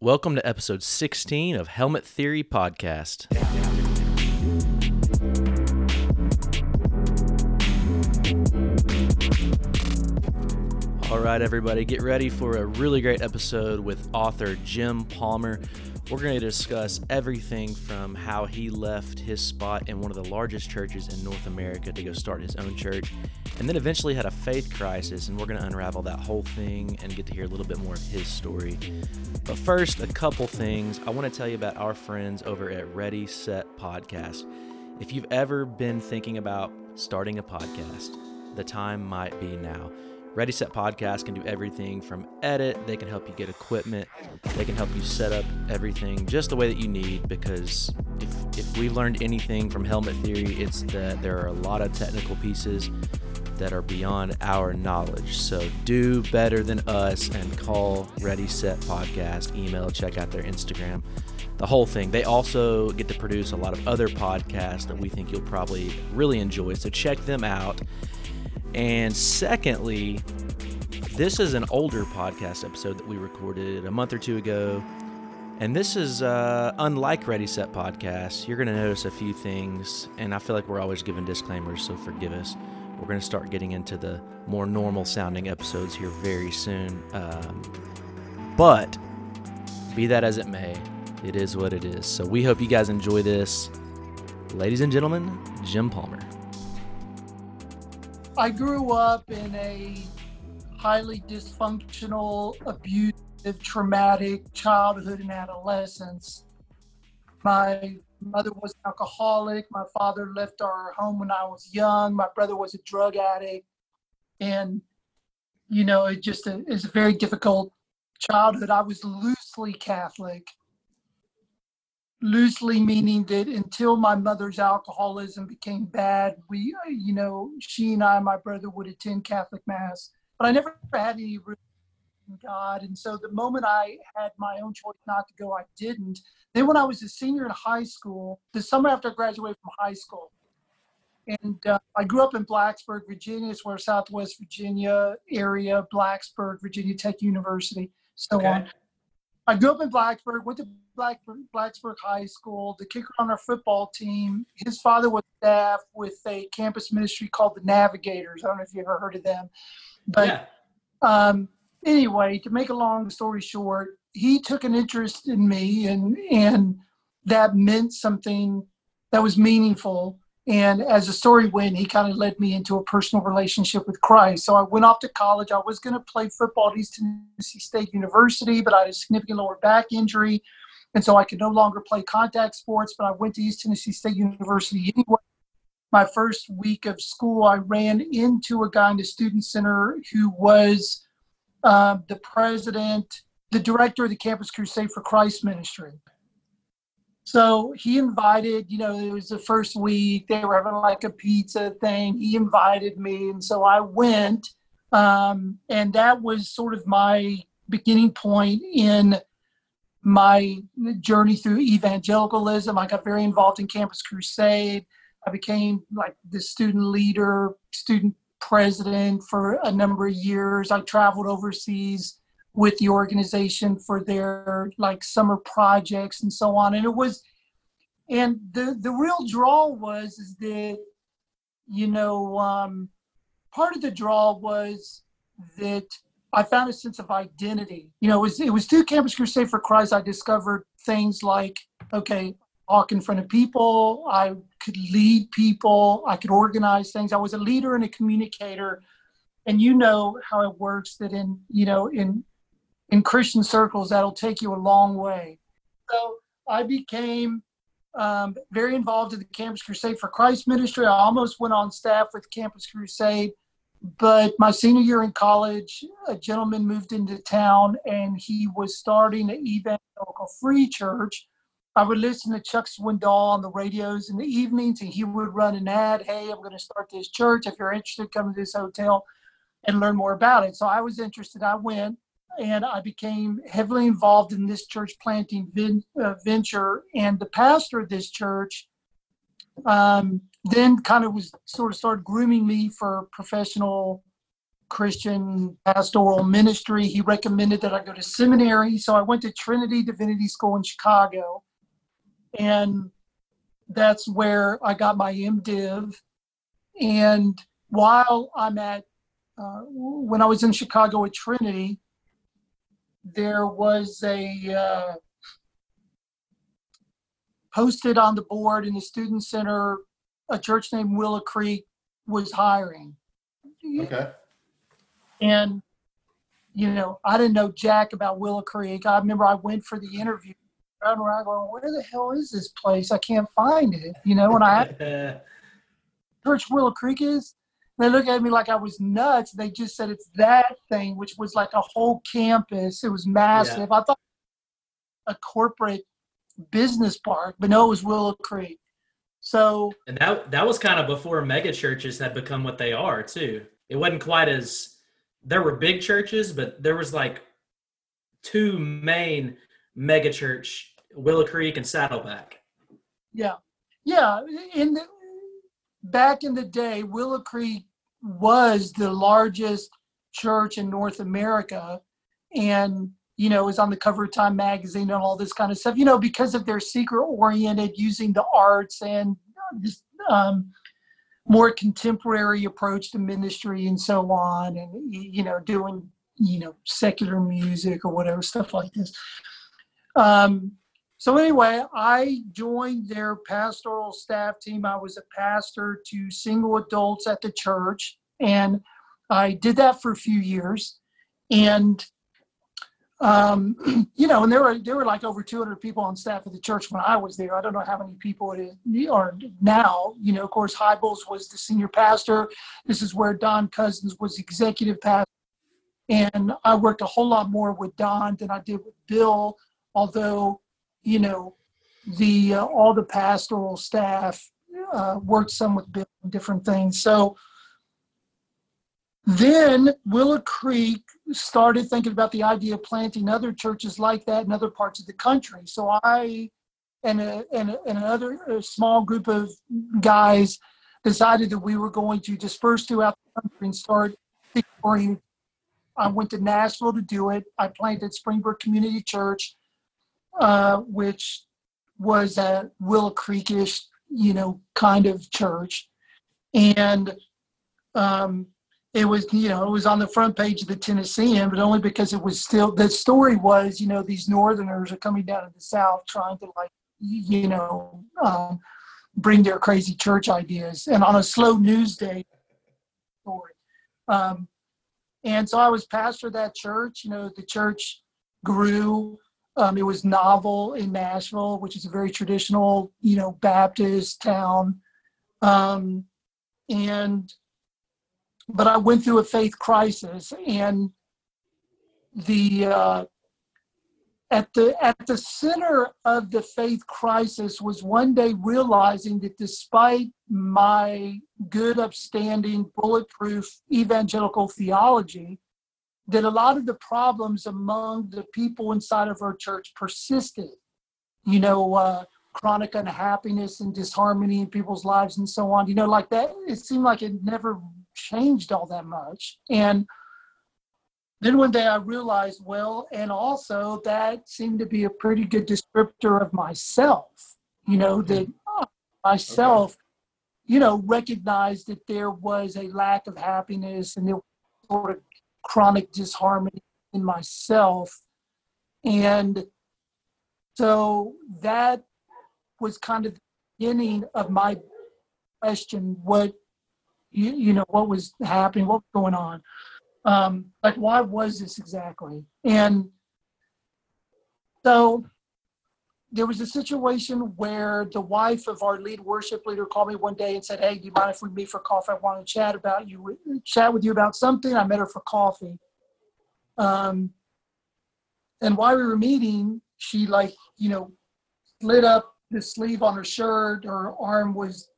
Welcome to episode 16 of Helmet Theory Podcast. All right, everybody, get ready for a really great episode with author Jim Palmer. We're going to discuss everything from how he left his spot in one of the largest churches in North America to go start his own church, and then eventually had a faith crisis. And we're going to unravel that whole thing and get to hear a little bit more of his story. But first, a couple things. I want to tell you about our friends over at Ready Set Podcast. If you've ever been thinking about starting a podcast, the time might be now. Ready Set Podcast can do everything from edit, they can help you get equipment, they can help you set up everything just the way that you need because if, if we've learned anything from Helmet Theory, it's that there are a lot of technical pieces that are beyond our knowledge. So do better than us and call Ready Set Podcast, email, check out their Instagram, the whole thing. They also get to produce a lot of other podcasts that we think you'll probably really enjoy. So check them out. And secondly, this is an older podcast episode that we recorded a month or two ago. And this is uh, unlike Ready Set Podcast. You're going to notice a few things, and I feel like we're always giving disclaimers, so forgive us. We're going to start getting into the more normal sounding episodes here very soon. Um, but be that as it may, it is what it is. So we hope you guys enjoy this. Ladies and gentlemen, Jim Palmer. I grew up in a highly dysfunctional, abusive, traumatic childhood and adolescence. My mother was an alcoholic. My father left our home when I was young. My brother was a drug addict. And, you know, it just is a very difficult childhood. I was loosely Catholic loosely meaning that until my mother's alcoholism became bad, we, you know, she and I, my brother, would attend Catholic Mass. But I never had any root God. And so the moment I had my own choice not to go, I didn't. Then when I was a senior in high school, the summer after I graduated from high school, and uh, I grew up in Blacksburg, Virginia. It's where Southwest Virginia area, Blacksburg, Virginia Tech University, so Okay. on. I grew up in Blacksburg, went to Blacksburg, Blacksburg High School. The kicker on our football team, his father was staff with a campus ministry called the Navigators. I don't know if you ever heard of them, but um, anyway, to make a long story short, he took an interest in me, and and that meant something that was meaningful. And as the story went, he kind of led me into a personal relationship with Christ. So I went off to college. I was going to play football at East Tennessee State University, but I had a significant lower back injury. And so I could no longer play contact sports, but I went to East Tennessee State University anyway. My first week of school, I ran into a guy in the student center who was uh, the president, the director of the Campus Crusade for Christ ministry. So he invited, you know, it was the first week, they were having like a pizza thing. He invited me, and so I went. Um, and that was sort of my beginning point in my journey through evangelicalism. I got very involved in Campus Crusade. I became like the student leader, student president for a number of years. I traveled overseas with the organization for their like summer projects and so on. And it was, and the the real draw was is that, you know, um, part of the draw was that I found a sense of identity. You know, it was it was through Campus Crusade for Christ I discovered things like okay, talk in front of people. I could lead people. I could organize things. I was a leader and a communicator. And you know how it works that in you know in in Christian circles that'll take you a long way. So I became um, very involved in the Campus Crusade for Christ ministry. I almost went on staff with Campus Crusade, but my senior year in college, a gentleman moved into town and he was starting an evangelical free church. I would listen to Chuck Swindoll on the radios in the evenings, and he would run an ad. Hey, I'm going to start this church. If you're interested, come to this hotel and learn more about it. So I was interested. I went and I became heavily involved in this church planting vin, uh, venture. And the pastor of this church um, then kind of was sort of started grooming me for professional Christian pastoral ministry. He recommended that I go to seminary. So I went to Trinity Divinity School in Chicago. And that's where I got my MDiv. And while I'm at, uh, when I was in Chicago at Trinity, there was a uh, posted on the board in the student center a church named Willow Creek was hiring. Okay. And, you know, I didn't know Jack about Willow Creek. I remember I went for the interview. Around around going, where the hell is this place? I can't find it. You know, and I Church Willow Creek is. They look at me like I was nuts. They just said it's that thing, which was like a whole campus. It was massive. I thought a corporate business park, but no, it was Willow Creek. So And that that was kind of before mega churches had become what they are too. It wasn't quite as there were big churches, but there was like two main mega church, Willow Creek and Saddleback. Yeah, yeah. In the back in the day, Willow Creek was the largest church in North America, and you know, was on the cover of Time magazine and all this kind of stuff. You know, because of their seeker oriented, using the arts and just um, more contemporary approach to ministry and so on, and you know, doing you know secular music or whatever stuff like this. Um, so anyway, I joined their pastoral staff team. I was a pastor to single adults at the church, and I did that for a few years. And um, you know, and there were there were like over 200 people on staff at the church when I was there. I don't know how many people it is are now. You know, of course, Hybels was the senior pastor. This is where Don Cousins was executive pastor, and I worked a whole lot more with Don than I did with Bill. Although, you know, the uh, all the pastoral staff uh, worked some with Bill and different things. So then Willow Creek started thinking about the idea of planting other churches like that in other parts of the country. So I and a, and, a, and another a small group of guys decided that we were going to disperse throughout the country and start. I went to Nashville to do it. I planted Springbrook Community Church, uh, which was a Willow Creekish, you know, kind of church, and um, it was you know it was on the front page of the Tennessean, but only because it was still the story was you know these Northerners are coming down to the South trying to like you know um, bring their crazy church ideas, and on a slow news day story. Um, and so I was pastor of that church. You know the church grew. Um, it was novel in Nashville, which is a very traditional you know Baptist town, um, and but I went through a faith crisis, and the uh, at the at the center of the faith crisis was one day realizing that despite my good, upstanding, bulletproof evangelical theology, that a lot of the problems among the people inside of our church persisted. You know. Uh, chronic unhappiness and disharmony in people's lives and so on you know like that it seemed like it never changed all that much. And then one day I realized, well, and also that seemed to be a pretty good descriptor of myself, you know, that uh, myself, okay. you know, recognized that there was a lack of happiness and there sort of chronic disharmony in myself. And so that was kind of the beginning of my question what you, you know what was happening what was going on um, like why was this exactly and so there was a situation where the wife of our lead worship leader called me one day and said hey do you mind if we meet for coffee i want to chat about you chat with you about something i met her for coffee um, and while we were meeting she like you know lit up the sleeve on her shirt her arm was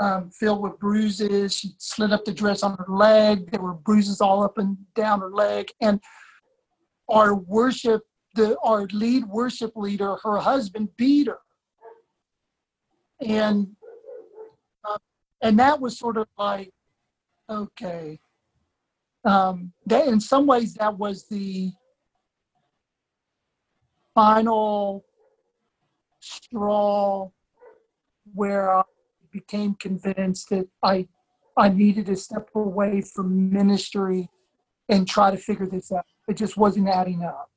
um, filled with bruises. She slid up the dress on her leg. There were bruises all up and down her leg. And our worship, the our lead worship leader, her husband beat her. And uh, and that was sort of like, okay, um, that in some ways that was the final straw where I became convinced that I I needed to step away from ministry and try to figure this out. It just wasn't adding up.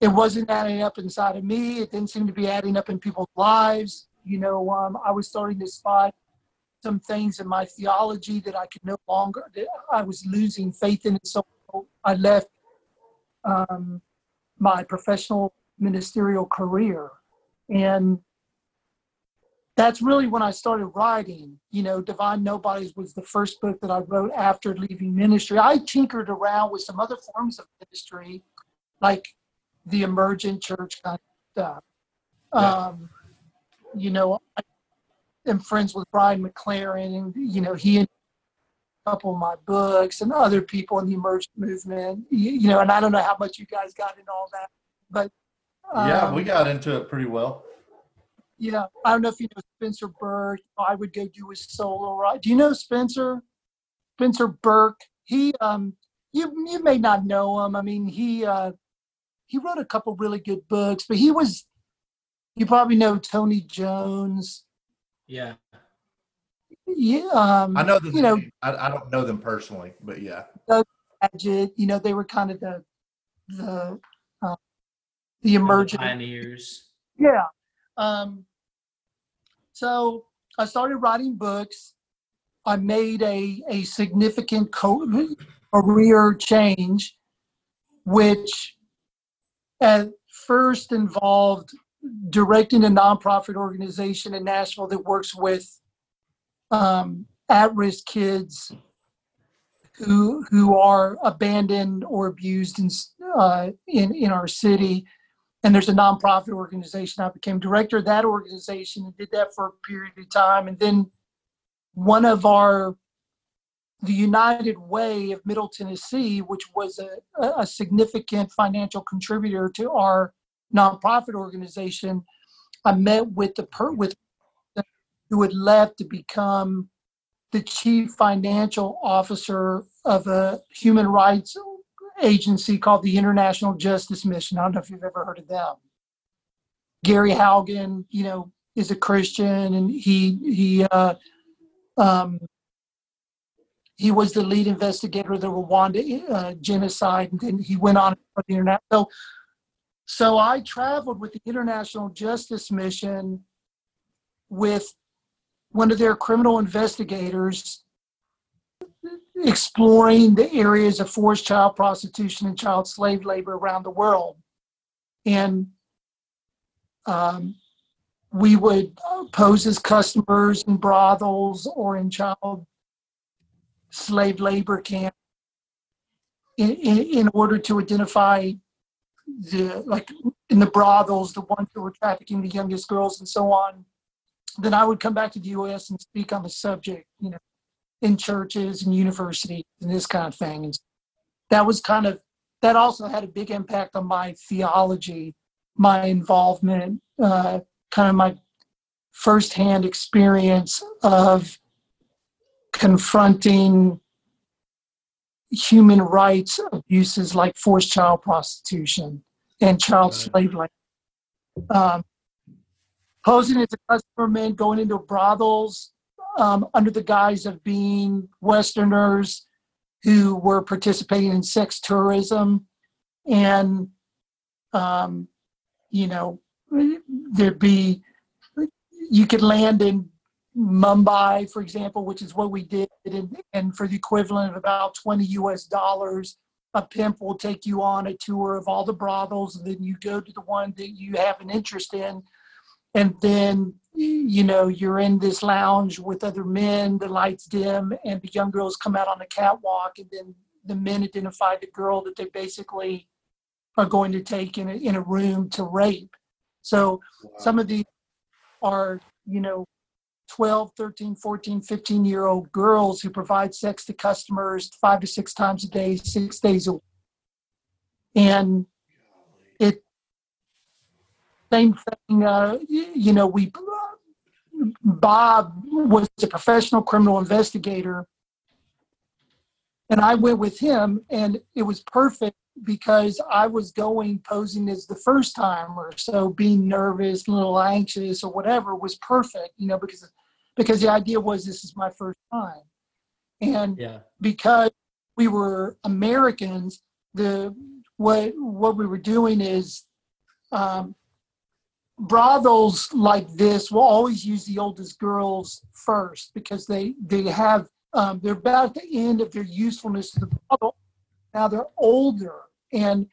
It wasn't adding up inside of me. It didn't seem to be adding up in people's lives. You know, um, I was starting to spot some things in my theology that I could no longer. I was losing faith in it, so I left um, my professional ministerial career, and that's really when I started writing. You know, Divine Nobodies was the first book that I wrote after leaving ministry. I tinkered around with some other forms of ministry, like the emergent church kind of stuff. Yeah. Um, you know, I am friends with Brian McLaren, and you know, he and a couple of my books and other people in the emergent movement. You, you know, and I don't know how much you guys got into all that, but um, yeah, we got into it pretty well. Yeah, I don't know if you know Spencer Burke. I would go do his solo ride. Do you know Spencer? Spencer Burke. He, um, you you may not know him. I mean, he uh, he wrote a couple really good books, but he was. You probably know Tony Jones. Yeah. Yeah. Um, I know them. You know, I, I don't know them personally, but yeah. Pagitt, you know, they were kind of the the uh, the emerging the pioneers. Yeah, um, so I started writing books. I made a, a significant co- career change, which at first involved directing a nonprofit organization in Nashville that works with um, at-risk kids who who are abandoned or abused in uh, in in our city and there's a nonprofit organization. I became director of that organization and did that for a period of time. And then one of our, the United Way of Middle Tennessee, which was a, a significant financial contributor to our nonprofit organization, I met with the per, with who had left to become the chief financial officer of a human rights agency called the International Justice Mission. I don't know if you've ever heard of them. Gary Haugen, you know, is a Christian, and he he uh, um, he was the lead investigator of the Rwanda uh, genocide, and then he went on for the internet. So, so I traveled with the International Justice Mission with one of their criminal investigators exploring the areas of forced child prostitution and child slave labor around the world. And um, we would pose as customers in brothels or in child slave labor camp in, in, in, order to identify the like in the brothels the ones who were trafficking the youngest girls and so on then i would come back to the us and speak on the subject you know in churches and universities and this kind of thing. And that was kind of that also had a big impact on my theology, my involvement, uh, kind of my firsthand experience of confronting human rights abuses like forced child prostitution and child right. slavery. Um, posing as a customer man, going into brothels um, under the guise of being Westerners who were participating in sex tourism. And, um, you know, there'd be, you could land in Mumbai, for example, which is what we did. And, and for the equivalent of about 20 US dollars, a pimp will take you on a tour of all the brothels, and then you go to the one that you have an interest in. And then you know, you're in this lounge with other men, the lights dim, and the young girls come out on the catwalk, and then the men identify the girl that they basically are going to take in a, in a room to rape. So wow. some of these are, you know, 12, 13, 14, 15 year old girls who provide sex to customers five to six times a day, six days a week. And it, same thing, uh, you know, we Bob was a professional criminal investigator and I went with him, and it was perfect because I was going posing as the first timer, so being nervous, a little anxious, or whatever was perfect, you know, because because the idea was this is my first time, and Yeah. because we were Americans, the what what we were doing is um, brothels like this will always use the oldest girls first because they they have um, they're about at the end of their usefulness to the brothel. Now they're older, and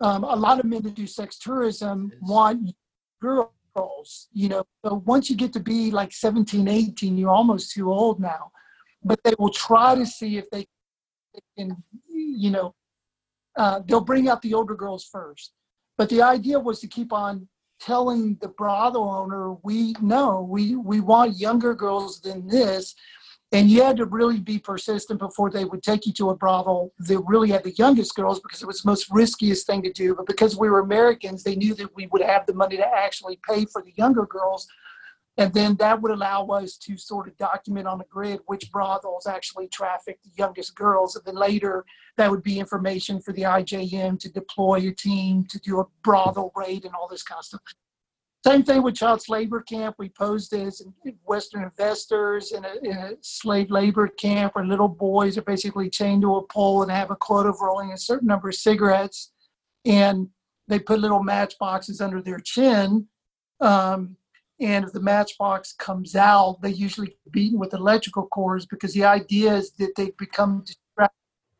um, a lot of men that do sex tourism want girls. You know, so once you get to be like 17, 18, you're almost too old now. But they will try to see if they they can, you know, uh, they'll bring out the older girls first. But the idea was to keep on telling the brothel owner, we know we we want younger girls than this, and you had to really be persistent before they would take you to a brothel that really had the youngest girls because it was the most riskiest thing to do. But because we were Americans, they knew that we would have the money to actually pay for the younger girls. And then that would allow us to sort of document on a grid which brothels actually traffic the youngest girls. And then later, that would be information for the IJM to deploy a team to do a brothel raid and all this kind of stuff. Same thing with child labor camp. We posed as Western investors in a, in a slave labor camp where little boys are basically chained to a pole and have a quota of rolling a certain number of cigarettes. And they put little matchboxes under their chin. Um, and if the matchbox comes out, they usually beaten with electrical cords because the idea is that they become distracted,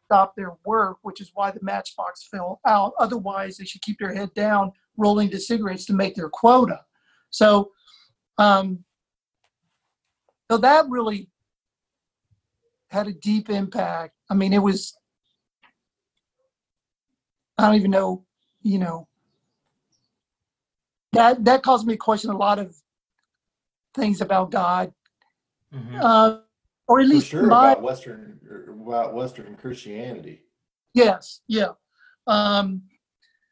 stop their work, which is why the matchbox fell out. Otherwise, they should keep their head down, rolling the cigarettes to make their quota. So, um, so that really had a deep impact. I mean, it was, I don't even know, you know, that that caused me to question a lot of things about God, Mhm. uh, or at For least sure my about Western about Western Christianity. Yes, yeah. Um,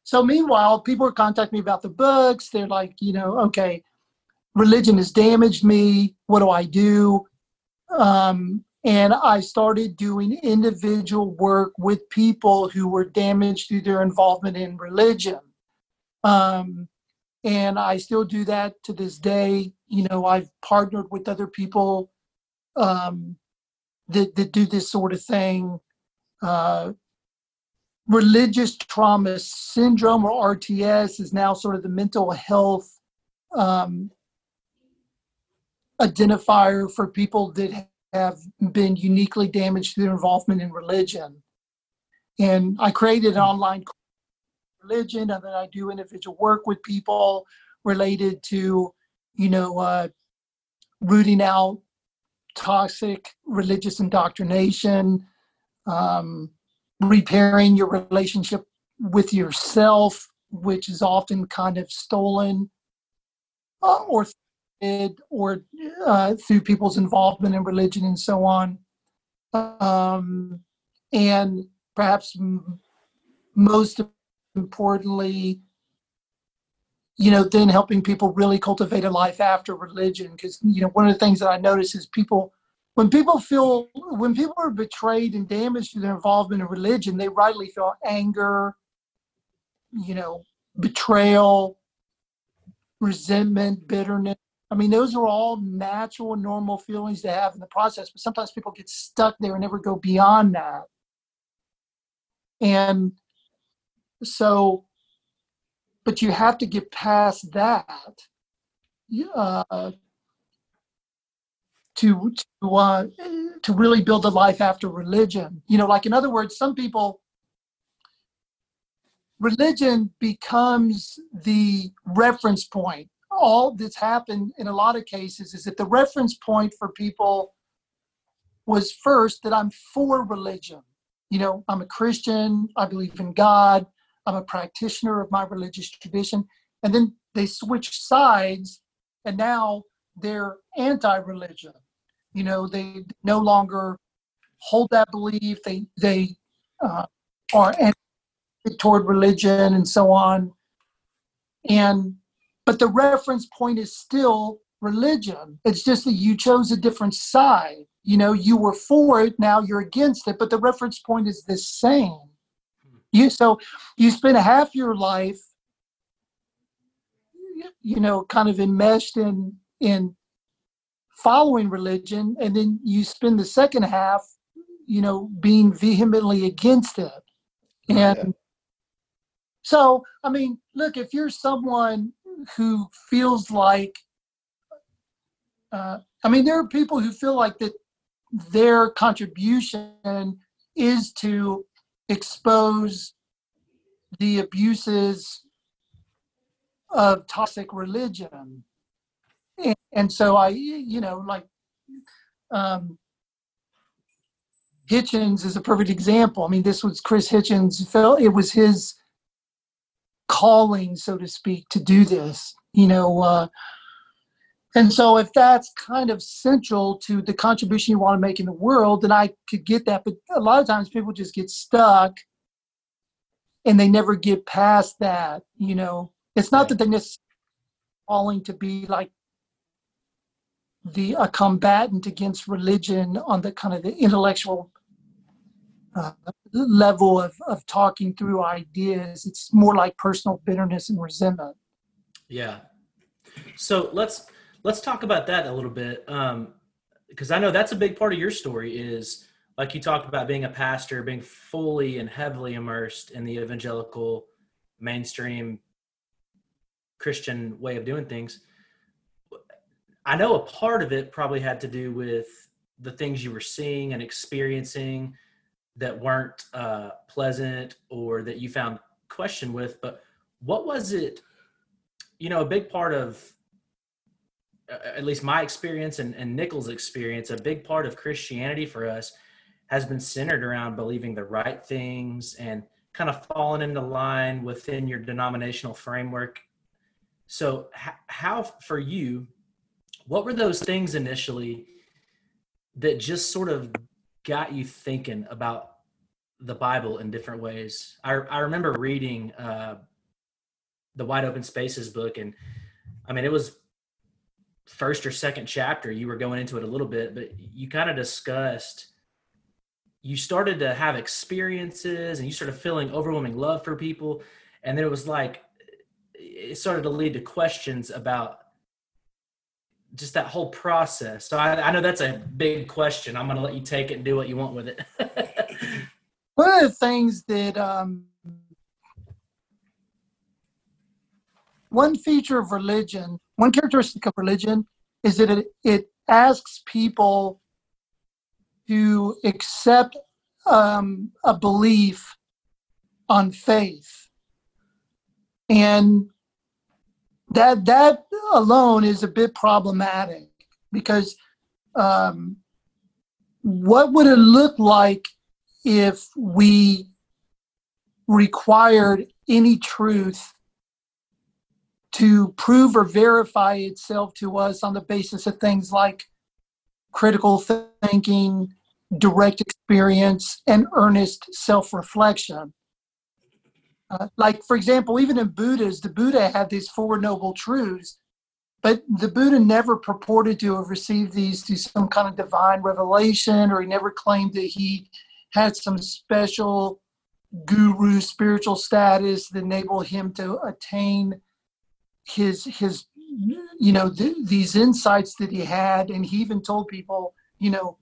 so meanwhile, people are contacting me about the books. They're like, you know, okay, religion has damaged me. What do I do? Um, and I started doing individual work with people who were damaged through their involvement in religion. Um, and I still do that to this day. You know, I've partnered with other people um, that, that do this sort of thing. Uh, religious trauma syndrome or RTS is now sort of the mental health um, identifier for people that have been uniquely damaged through their involvement in religion. And I created an online religion, and then I do individual work with people related to, you know, uh, rooting out toxic religious indoctrination. Um, repairing your relationship with yourself, which is often kind of stolen uh, or or uh, through people's involvement in religion and so on. Um, and perhaps m- most importantly, you know, then helping people really cultivate a life after religion. Because, you know, one of the things that I notice is people when people feel when people are betrayed and damaged through their involvement in religion they rightly feel anger you know betrayal resentment bitterness. I mean those are all natural normal feelings to have in the process but sometimes people get stuck there and never go beyond that. And so but you have to get past that. Uh, to to uh, to really build a life after religion. You know, like in other words, some people religion becomes the reference point. All that's happened in a lot of cases is that the reference point for people was first that I'm for religion. You know, I'm a Christian, I believe in God, I'm a practitioner of my religious tradition. And then they switch sides and now they're anti-religion. You know, they no longer hold that belief. They they uh, are toward religion and so on. And but the reference point is still religion. It's just that you chose a different side. You know, you were for it, now you're against it, but the reference point is the same. You so you spend half your life, you know, kind of enmeshed in in following religion, and then you spend the second half, you know, being vehemently against it. And Yeah. so, I mean, look, if you're someone who feels like, uh, I mean, there are people who feel like that their contribution is to expose the abuses of toxic religion. And, and so I, you know, like, um, Hitchens is a perfect example. I mean, this was Chris Hitchens felt it was his calling, so to speak, to do this. You know, uh, and so if that's kind of central to the contribution you want to make in the world, then I could get that. But a lot of times people just get stuck and they never get past that. You know, it's not that they're necessarily calling to be like the a combatant against religion on the kind of the intellectual uh, level of, of talking through ideas. It's more like personal bitterness and resentment. Yeah. So let's let's talk about that a little bit, because I know that's a big part of your story. Is like you talked about being a pastor, being fully and heavily immersed in the evangelical mainstream Christian way of doing things. I know a part of it probably had to do with the things you were seeing and experiencing that weren't uh, pleasant or that you found question with. But what was it? You know, a big part of at least my experience and, and Nichols' experience, a big part of Christianity for us has been centered around believing the right things and kind of falling into line within your denominational framework. So, h- how for you, what were those things initially that just sort of got you thinking about the Bible in different ways? I, I remember reading uh, the Wide Open Spaces book, and I mean, it was first or second chapter. You were going into it a little bit, but you kind of discussed. You started to have experiences, and you started feeling overwhelming love for people, and then it was like it started to lead to questions about just that whole process. So I, I know that's a big question. I'm going to let you take it and do what you want with it. One of the things that um, one feature of religion, one characteristic of religion, is that it, it asks people to accept um, a belief on faith, and that that alone is a bit problematic because um, what would it look like if we required any truth to prove or verify itself to us on the basis of things like critical thinking, direct experience, and earnest self reflection. Uh, like, for example, even in Buddhas, the Buddha had these Four Noble Truths, but the Buddha never purported to have received these through some kind of divine revelation, or he never claimed that he had some special guru spiritual status that enabled him to attain his his you know th- these insights that he had. And he even told people you know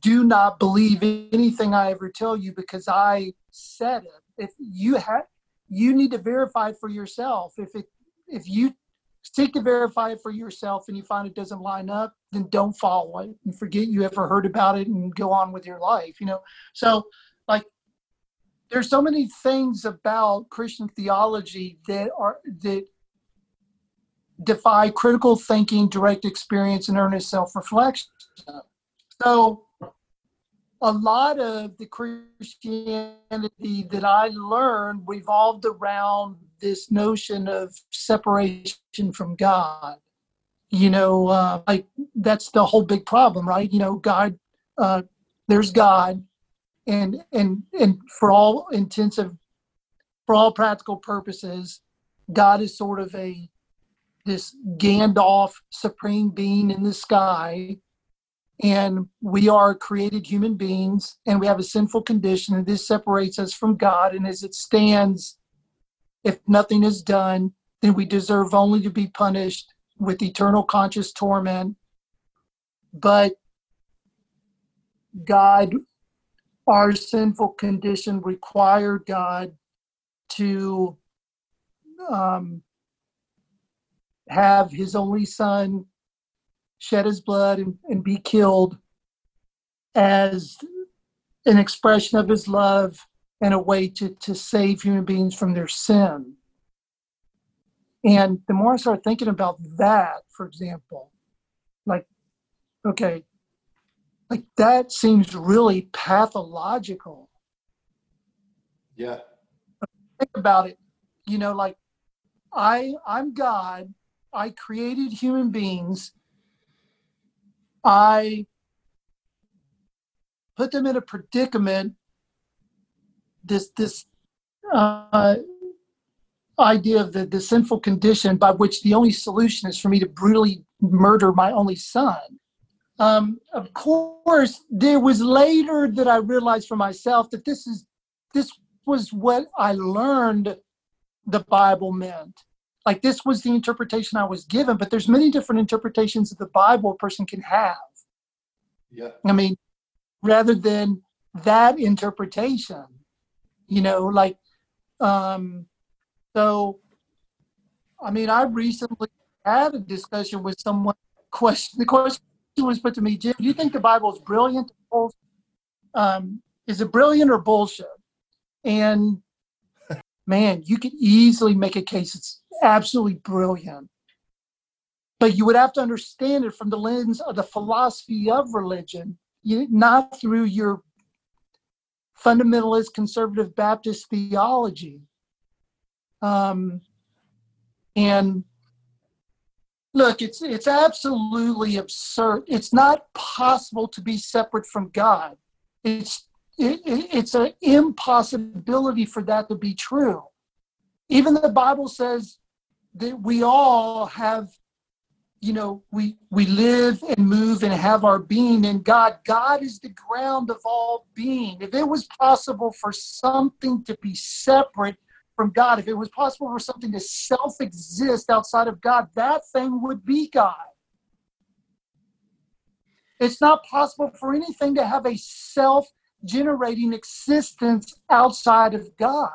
do not believe anything i ever tell you because i said it if you have you need to verify for yourself. If it if you seek to verify it for yourself and you find it doesn't line up then don't follow it and forget you ever heard about it and go on with your life you know? So like there's so many things about christian theology that are that defy critical thinking direct experience and earnest self-reflection. So a lot of the christianity that i learned revolved around this notion of separation from god. You know uh, like that's the whole big problem right? You know god uh, there's god and and and for all intensive for all practical purposes god is sort of a this Gandalf supreme being in the sky, and we are created human beings, and we have a sinful condition, and this separates us from God. And as it stands, if nothing is done, then we deserve only to be punished with eternal conscious torment. But God, our sinful condition required God to um, have his only son shed his blood and, and be killed as an expression of his love and a way to, to save human beings from their sin. And the more I start thinking about that, for example, like, okay, like that seems really pathological. Yeah. Think about it. You know, like I I'm God. I created human beings. I put them in a predicament. This this uh, idea of the, the sinful condition by which the only solution is for me to brutally murder my only son. Um, of course, there was later that I realized for myself that this is this was what I learned the Bible meant. Like this was the interpretation I was given, but there's many different interpretations of the Bible a person can have. Yeah. I mean, rather than that interpretation, you know, like, um, so, I mean, I recently had a discussion with someone. Question the question was put to me, Jim. Do you think the Bible is brilliant? Um, is it brilliant or bullshit? And man, you could easily make a case it's absolutely brilliant. But you would have to understand it from the lens of the philosophy of religion, you, not through your fundamentalist conservative Baptist theology. Um, and look, it's it's absolutely absurd. It's not possible to be separate from God. It's it, it, it's an impossibility for that to be true. Even the Bible says that we all have, you know, we we live and move and have our being in God. God is the ground of all being. If it was possible for something to be separate from God, if it was possible for something to self exist outside of God, that thing would be God. It's not possible for anything to have a self generating existence outside of God.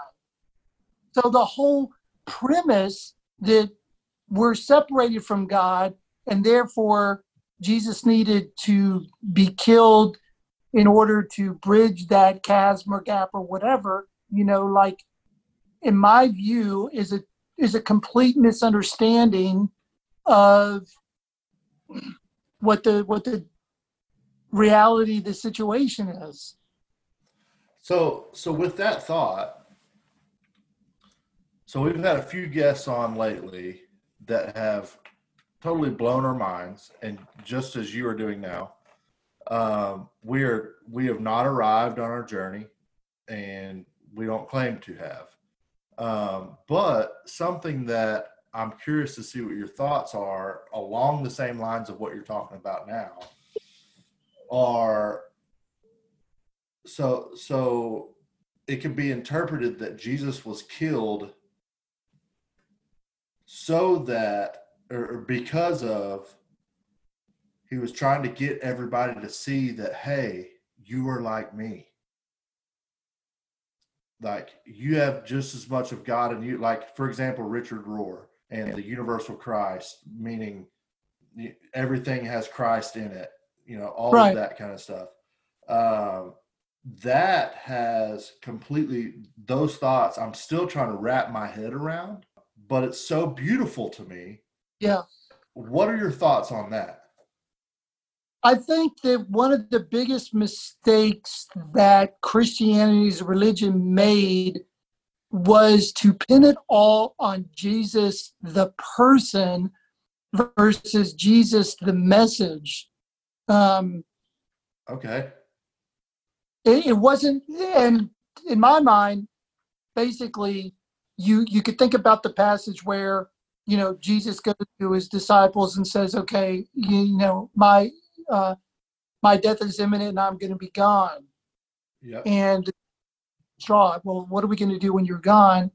So the whole premise that we're separated from God and therefore Jesus needed to be killed in order to bridge that chasm or gap or whatever, you know, like in my view, is a is a complete misunderstanding of what the what the reality the situation is. So, so with that thought, so we've had a few guests on lately that have totally blown our minds, and just as you are doing now, um, we are we have not arrived on our journey, and we don't claim to have. Um, but something that I'm curious to see what your thoughts are along the same lines of what you're talking about now are so so it can be interpreted that Jesus was killed so that or because of he was trying to get everybody to see that hey you are like me. Like you have just as much of god in you. Like for example richard rohr and the universal christ meaning everything has christ in it you know all Right. of that kind of stuff. Um, that has completely those thoughts i'm still trying to wrap my head around but it's so beautiful to me Yeah. what are your thoughts on that I think that one of the biggest mistakes that Christianity's religion made was to pin it all on Jesus, the person, versus Jesus, the message. Um, okay it, it wasn't, and in my mind, basically, you you could think about the passage where you know, Jesus goes to his disciples and says, "Okay, you, you know, my uh, my death is imminent, and I'm going to be gone." yeah And straw. Well, what are we going to do when you're gone?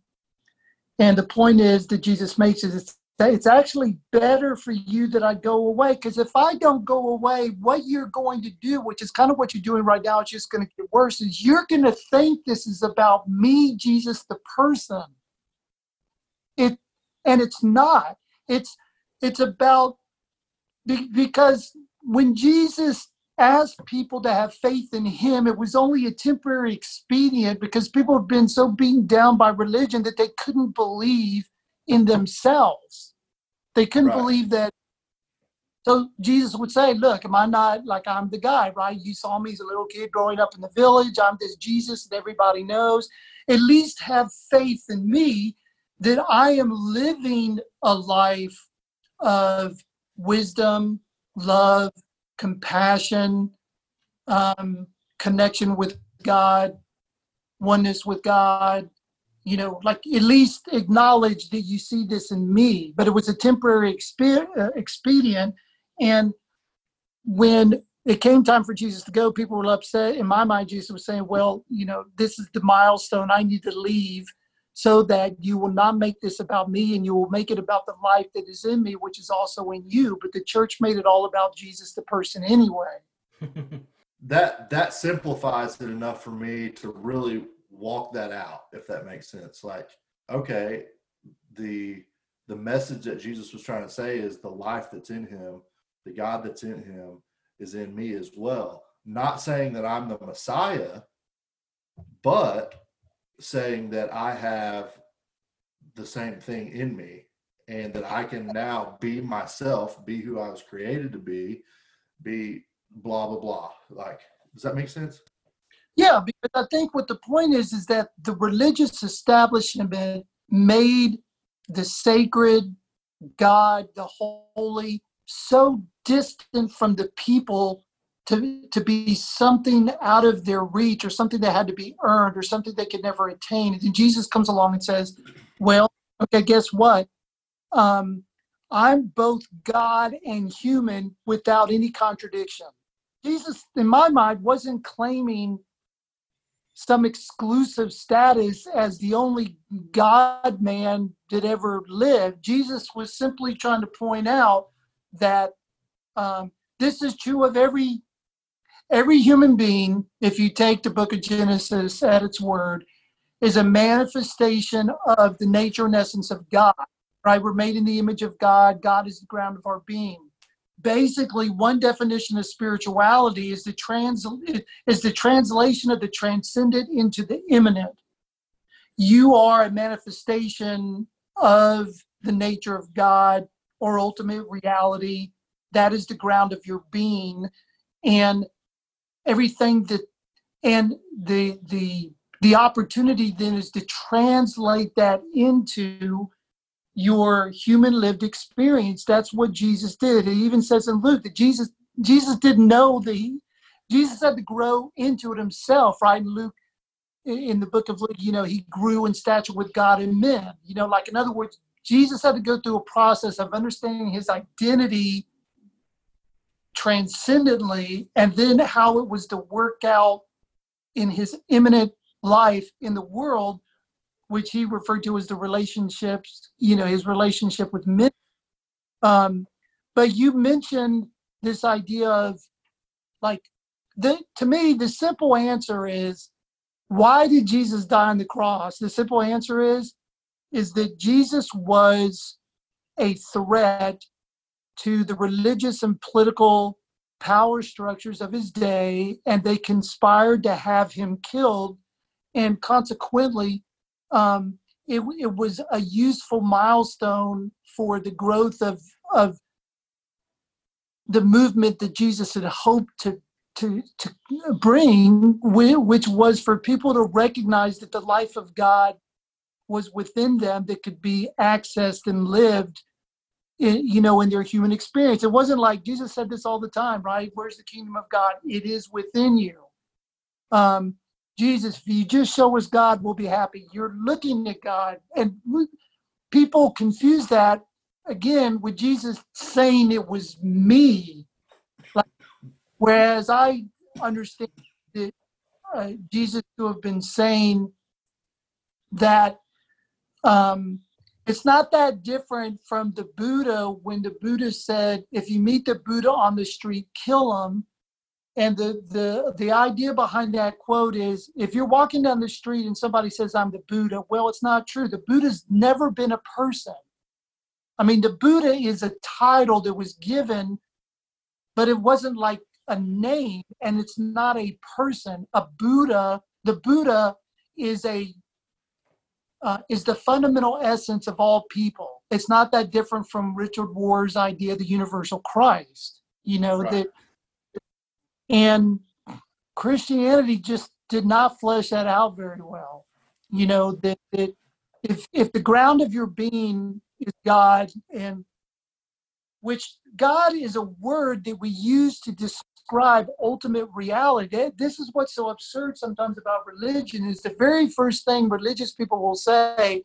And the point is that Jesus makes it. It's, it's actually better for you that I go away because if I don't go away, what you're going to do, which is kind of what you're doing right now, it's just going to get worse. Is you're going to think this is about me, Jesus, the person. It and it's not. It's it's about because when Jesus asked people to have faith in him, it was only a temporary expedient because people have been so beaten down by religion that they couldn't believe in themselves. They couldn't Right. believe that. So Jesus would say, Look, am I not like I'm the guy, right? You saw me as a little kid growing up in the village. I'm this Jesus that everybody knows. At least have faith in me that I am living a life of wisdom, love, compassion, um, connection with God, oneness with God. You know, like at least acknowledge that you see this in me. But it was a temporary expe- uh, expedient. And when it came time for Jesus to go, people were upset. In my mind, Jesus was saying, Well, you know, this is the milestone. I need to leave so that you will not make this about me and you will make it about the life that is in me, which is also in you. But the church made it all about Jesus, the person, anyway. that that simplifies it enough for me to really walk that out if that makes sense. Like okay the the message that jesus was trying to say is the life that's in him the god that's in him is in me as well. Not saying that i'm the messiah but saying that i have the same thing in me and that i can now be myself be who i was created to be be blah blah blah. Like does that make sense Yeah, because I think what the point is is that the religious establishment made the sacred God, the holy, so distant from the people to, to be something out of their reach or something that had to be earned or something they could never attain. And then Jesus comes along and says, Well, okay, guess what? Um, I'm both God and human without any contradiction. Jesus, in my mind, wasn't claiming some exclusive status as the only God man that ever lived. Jesus was simply trying to point out that um, this is true of every every human being. If you take the Book of Genesis at its word, is a manifestation of the nature and essence of God. Right? We're made in the image of God. God is the ground of our being basically one definition of spirituality is the trans is the translation of the transcendent into the immanent. You are a manifestation of the nature of god or ultimate reality. That is the ground of your being. And everything that and the the the opportunity then is to translate that into your human lived experience. That's what Jesus did. It even says in Luke that Jesus Jesus didn't know that he Jesus had to grow into it himself, right? In Luke in the book of Luke, you know, he grew in stature with God and men. You know, like in other words, Jesus had to go through a process of understanding his identity transcendently and then how it was to work out in his immanent life in the world which he referred to as the relationships, you know, his relationship with men. Um, but you mentioned this idea of like, the, to me, the simple answer is why did Jesus die on the cross? The simple answer is, is that Jesus was a threat to the religious and political power structures of his day, and they conspired to have him killed. And consequently, um, it, it was a useful milestone for the growth of of the movement that Jesus had hoped to to to bring, which was for people to recognize that the life of God was within them that could be accessed and lived, in, you know, in their human experience. It wasn't like Jesus said this all the time, right? Where's the kingdom of God? It is within you. Um, Jesus, if you just show us God, we'll be happy. You're looking at God. And people confuse that again, with Jesus saying it was me, like, whereas I understand that uh, Jesus to have been saying that um, it's not that different from the Buddha when the Buddha said, if you meet the Buddha on the street, kill him. And the, the, the idea behind that quote is if you're walking down the street and somebody says, I'm the Buddha, well, it's not true. The Buddha's never been a person. I mean, the Buddha is a title that was given, but it wasn't like a name and it's not a person. A Buddha, the Buddha is a uh, is the fundamental essence of all people. It's not that different from Richard Rohr's idea, the universal Christ. You know Right. that, and Christianity just did not flesh that out very well. You know that that if if the ground of your being is God and which God is a word that we use to describe ultimate reality. This is what's so absurd sometimes about religion is the very first thing religious people will say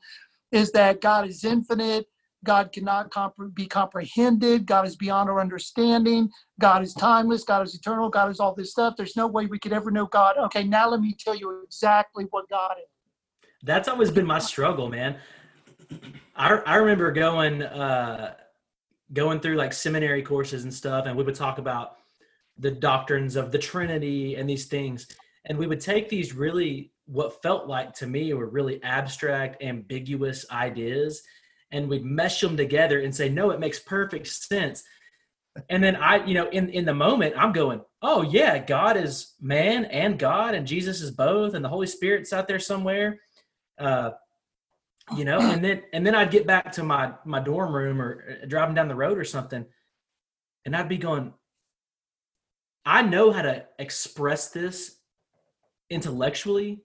is that God is infinite, God cannot compre- be comprehended, God is beyond our understanding, God is timeless, God is eternal, God is all this stuff. There's no way we could ever know God. Okay, now let me tell you exactly what God is. That's always been my struggle, man. I I remember going uh going through like seminary courses and stuff and we would talk about the doctrines of the Trinity and these things and we would take these really what felt like to me were really abstract ambiguous ideas and we'd mesh them together and say no it makes perfect sense. And then i you know in in the moment i'm going oh yeah god is man and god and jesus is both and the holy spirit's out there somewhere. Uh you know and then and then i'd get back to my my dorm room or uh, driving down the road or something and i'd be going i know how to express this intellectually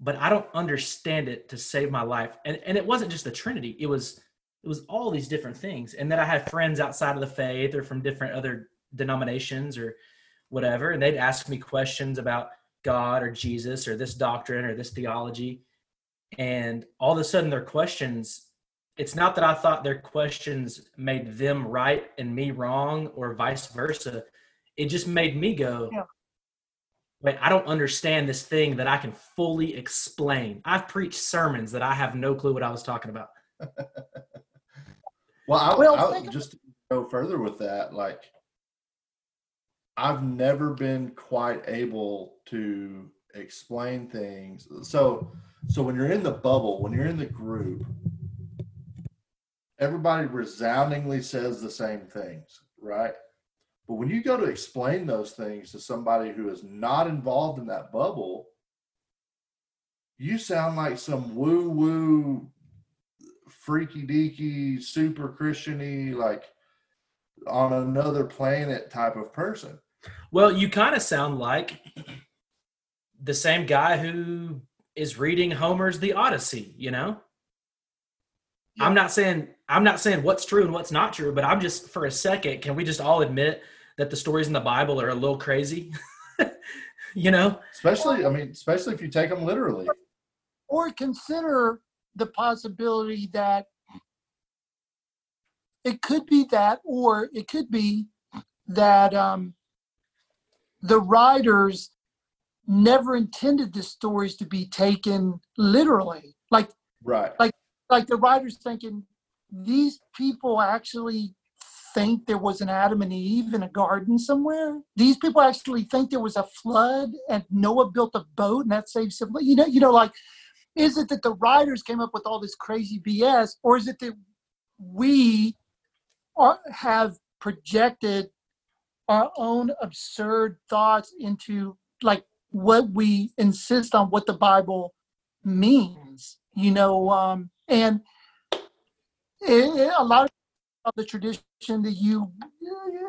but i don't understand it to save my life. And and it wasn't just the trinity it was it was all these different things. And then i had friends outside of the faith or from different other denominations or whatever and they'd ask me questions about god or jesus or this doctrine or this theology. And all of a sudden their questions it's not that i thought their questions made them right and me wrong or vice versa. It just made me go Yeah. Wait i don't understand this thing that i can fully explain i've preached sermons that i have no clue what i was talking about Well, I, Well, I, think just go further with that, like I've never been quite able to explain things. So, so when you're in the bubble, when you're in the group, everybody resoundingly says the same things, right? But when you go to explain those things to somebody who is not involved in that bubble, you sound like some woo woo freaky deaky, super Christiany, like on another planet type of person. Well, you kind of sound like the same guy who is reading Homer's The Odyssey, you know? I'm not saying I'm not saying what's true and what's not true, but I'm just for a second, can we just all admit that the stories in the Bible are a little crazy? you know? Especially, I mean, especially if you take them literally. or consider the possibility that it could be that, or it could be that um, the writers never intended the stories to be taken literally. Like, Right. like like the writers thinking these people actually think there was an Adam and Eve in a garden somewhere. These people actually think there was a flood and Noah built a boat and that saved some. You know, you know, like, is it that the writers came up with all this crazy BS, or is it that we are, have projected our own absurd thoughts into like what we insist on what the Bible means? You know, um, and it, a lot of the tradition that you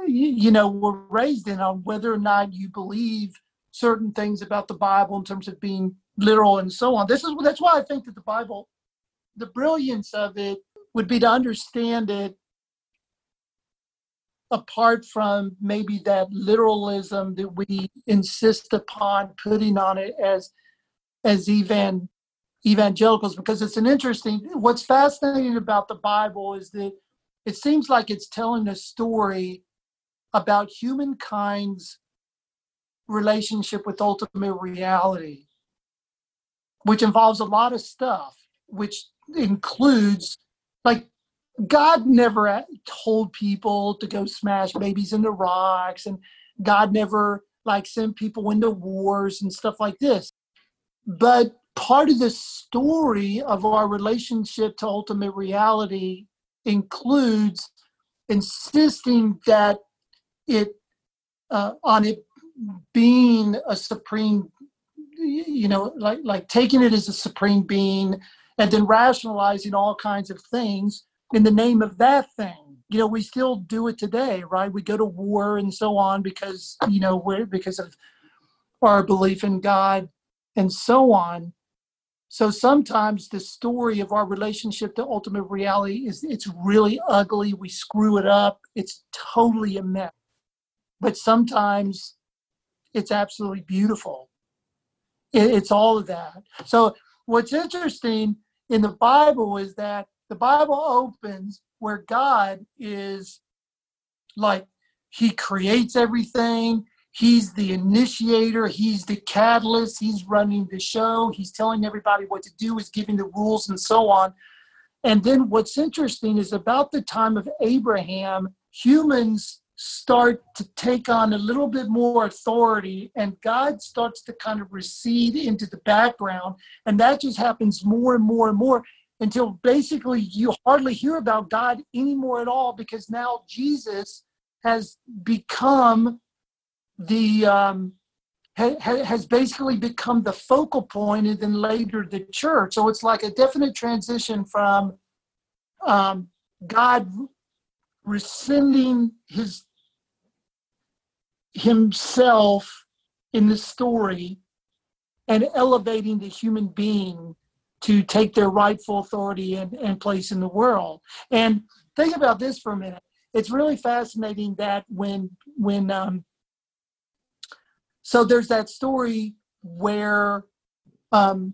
you know were raised in on whether or not you believe certain things about the Bible in terms of being literal and so on. This is that's why I think that the Bible, the brilliance of it would be to understand it apart from maybe that literalism that we insist upon putting on it as as evan evangelicals because it's an interesting what's fascinating about the bible is that it seems like it's telling a story about humankind's relationship with ultimate reality, which involves a lot of stuff, which includes like God never told people to go smash babies into rocks, and God never like sent people into wars and stuff like this. But part of the story of our relationship to ultimate reality includes insisting that it uh, on it being a supreme you know like like taking it as a supreme being and then rationalizing all kinds of things in the name of that thing. You know we still do it today right? We go to war and so on because you know we're because of our belief in god and so on so sometimes the story of our relationship to ultimate reality is it's really ugly. We screw it up. It's totally a mess. But sometimes it's absolutely beautiful. It's all of that. So what's interesting in the bible is that the bible opens where God is like he creates everything. He's the initiator, he's the catalyst, he's running the show, he's telling everybody what to do, he's giving the rules and so on. And then what's interesting is about the time of Abraham, humans start to take on a little bit more authority and God starts to kind of recede into the background. And that just happens more and more and more until basically you hardly hear about God anymore at all because now Jesus has become the um, ha- has basically become the focal point and then later the church. So it's like a definite transition from um, God rescinding his himself in the story and elevating the human being to take their rightful authority and, and place in the world. And think about this for a minute. It's really fascinating that when when um, so there's that story where um,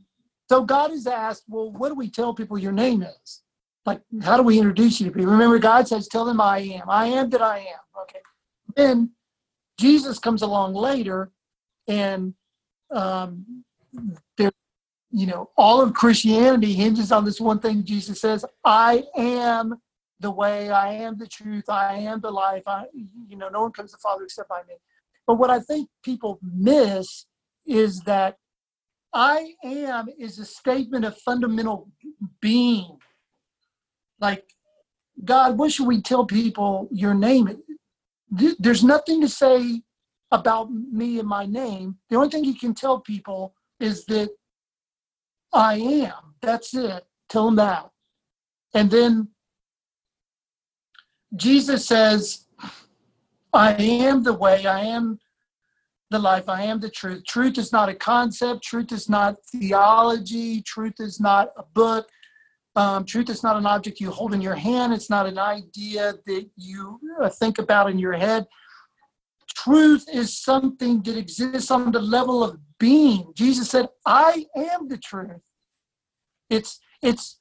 so God is asked, well, what do we tell people your name is? Like, how do we introduce you to people? Remember, God says, tell them I am. I am that I am. Okay. Then Jesus comes along later, and um, there you know, all of Christianity hinges on this one thing Jesus says, I am the way, I am the truth, I am the life. I, you know, no one comes to the Father except by me. But what I think people miss is that I am is a statement of fundamental being. Like, God, what should we tell people your name? There's nothing to say about me and my name. The only thing you can tell people is that I am. That's it. Tell them that. And then Jesus says, I am the way, I am the life, I am the truth. Truth is not a concept, truth is not theology, truth is not a book. Um, truth is not an object you hold in your hand. It's not an idea that you uh, think about in your head. Truth is something that exists on the level of being. Jesus said, I am the truth. It's it's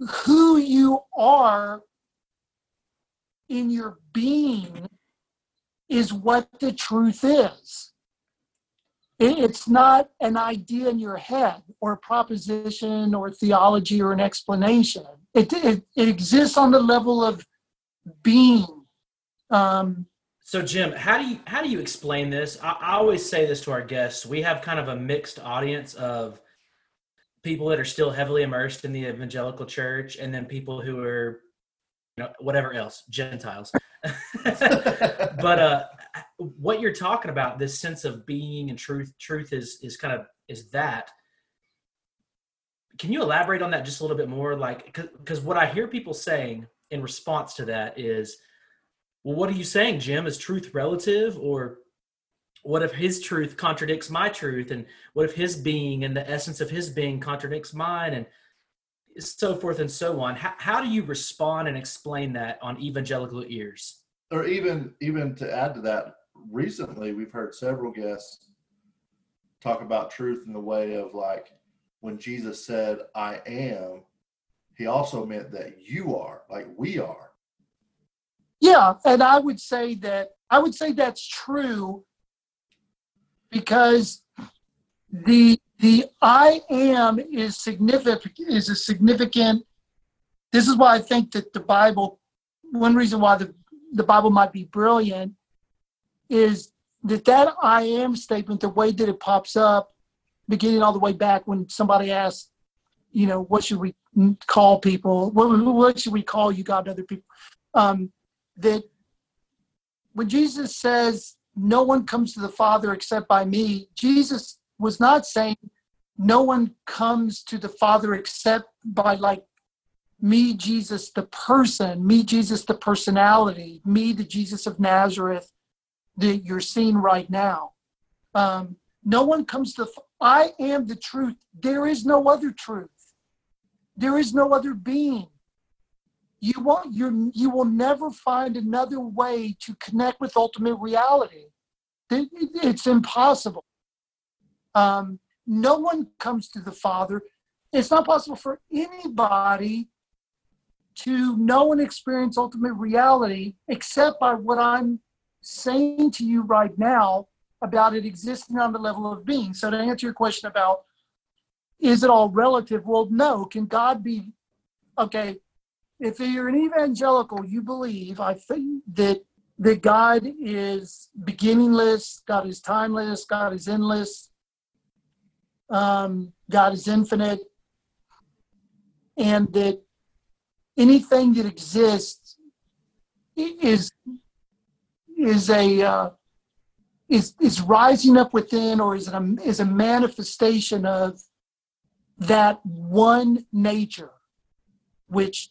who you are in your being is what the truth is. It's not an idea in your head or a proposition or theology or an explanation. It, it, it exists on the level of being. Um, so Jim, how do you how do you explain this? I, I always say this to our guests. We have kind of a mixed audience of people that are still heavily immersed in the evangelical church, and then people who are, know, whatever else, Gentiles. but uh, what you're talking about, this sense of being and truth, truth is is kind of is that. Can you elaborate on that just a little bit more? Like, because what I hear people saying in response to that is, well, what are you saying, Jim? Is truth relative, or what if his truth contradicts my truth and what if his being and the essence of his being contradicts mine and so forth and so on. How, how do you respond and explain that on evangelical ears? Or even even to add to that recently we've heard several guests talk about truth in the way of like when jesus said i am he also meant that you are like we are. Yeah, and I would say that I would say that's true because the the I am is significant is a significant this is why I think that the Bible one reason why the, the Bible might be brilliant is that that I am statement, the way that it pops up, beginning all the way back when somebody asked, you know, what should we call people? What, what should we call you, God, other people? Um, that when Jesus says, no one comes to the Father except by me, Jesus was not saying no one comes to the Father except by like me, Jesus, the person, me, Jesus, the personality, me, the Jesus of Nazareth that you're seeing right now. Um, no one comes to, I am the truth. There is no other truth. There is no other being. You won't, you you will never find another way to connect with ultimate reality. It, it, it's impossible. Um, no one comes to the Father. It's not possible for anybody to know and experience ultimate reality except by what I'm saying to you right now about it existing on the level of being. So to answer your question about is it all relative? Well, no. Can God be okay? If you're an evangelical, you believe I think that that God is beginningless, God is timeless, God is endless, um, God is infinite, and that anything that exists is is a uh, is is rising up within or is a is a manifestation of that one nature which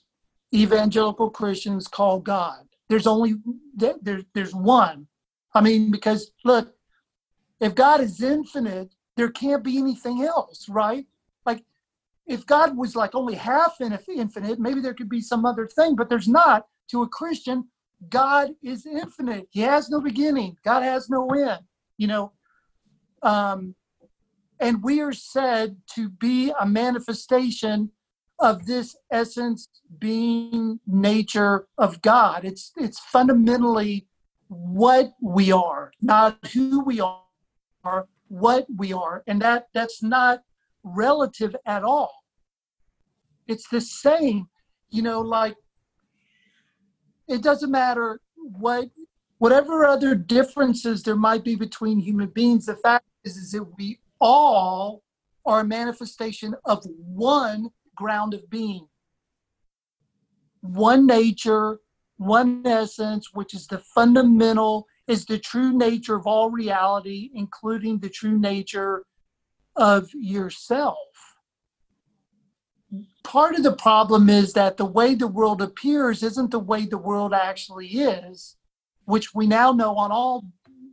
evangelical christians call god. There's only there, there's one. I mean because look if god is infinite there can't be anything else right like if god was like only half infinite maybe there could be some other thing but there's not to a christian God is infinite. He has no beginning. God has no end. You know, um, and we are said to be a manifestation of this essence, being, nature of God. It's it's fundamentally what we are, not who we are, what we are, and that that's not relative at all. It's the same. You know, like it doesn't matter what whatever other differences there might be between human beings the fact is, is that we all are a manifestation of one ground of being one nature one essence which is the fundamental is the true nature of all reality including the true nature of yourself part of the problem is that the way the world appears isn't the way the world actually is, which we now know on all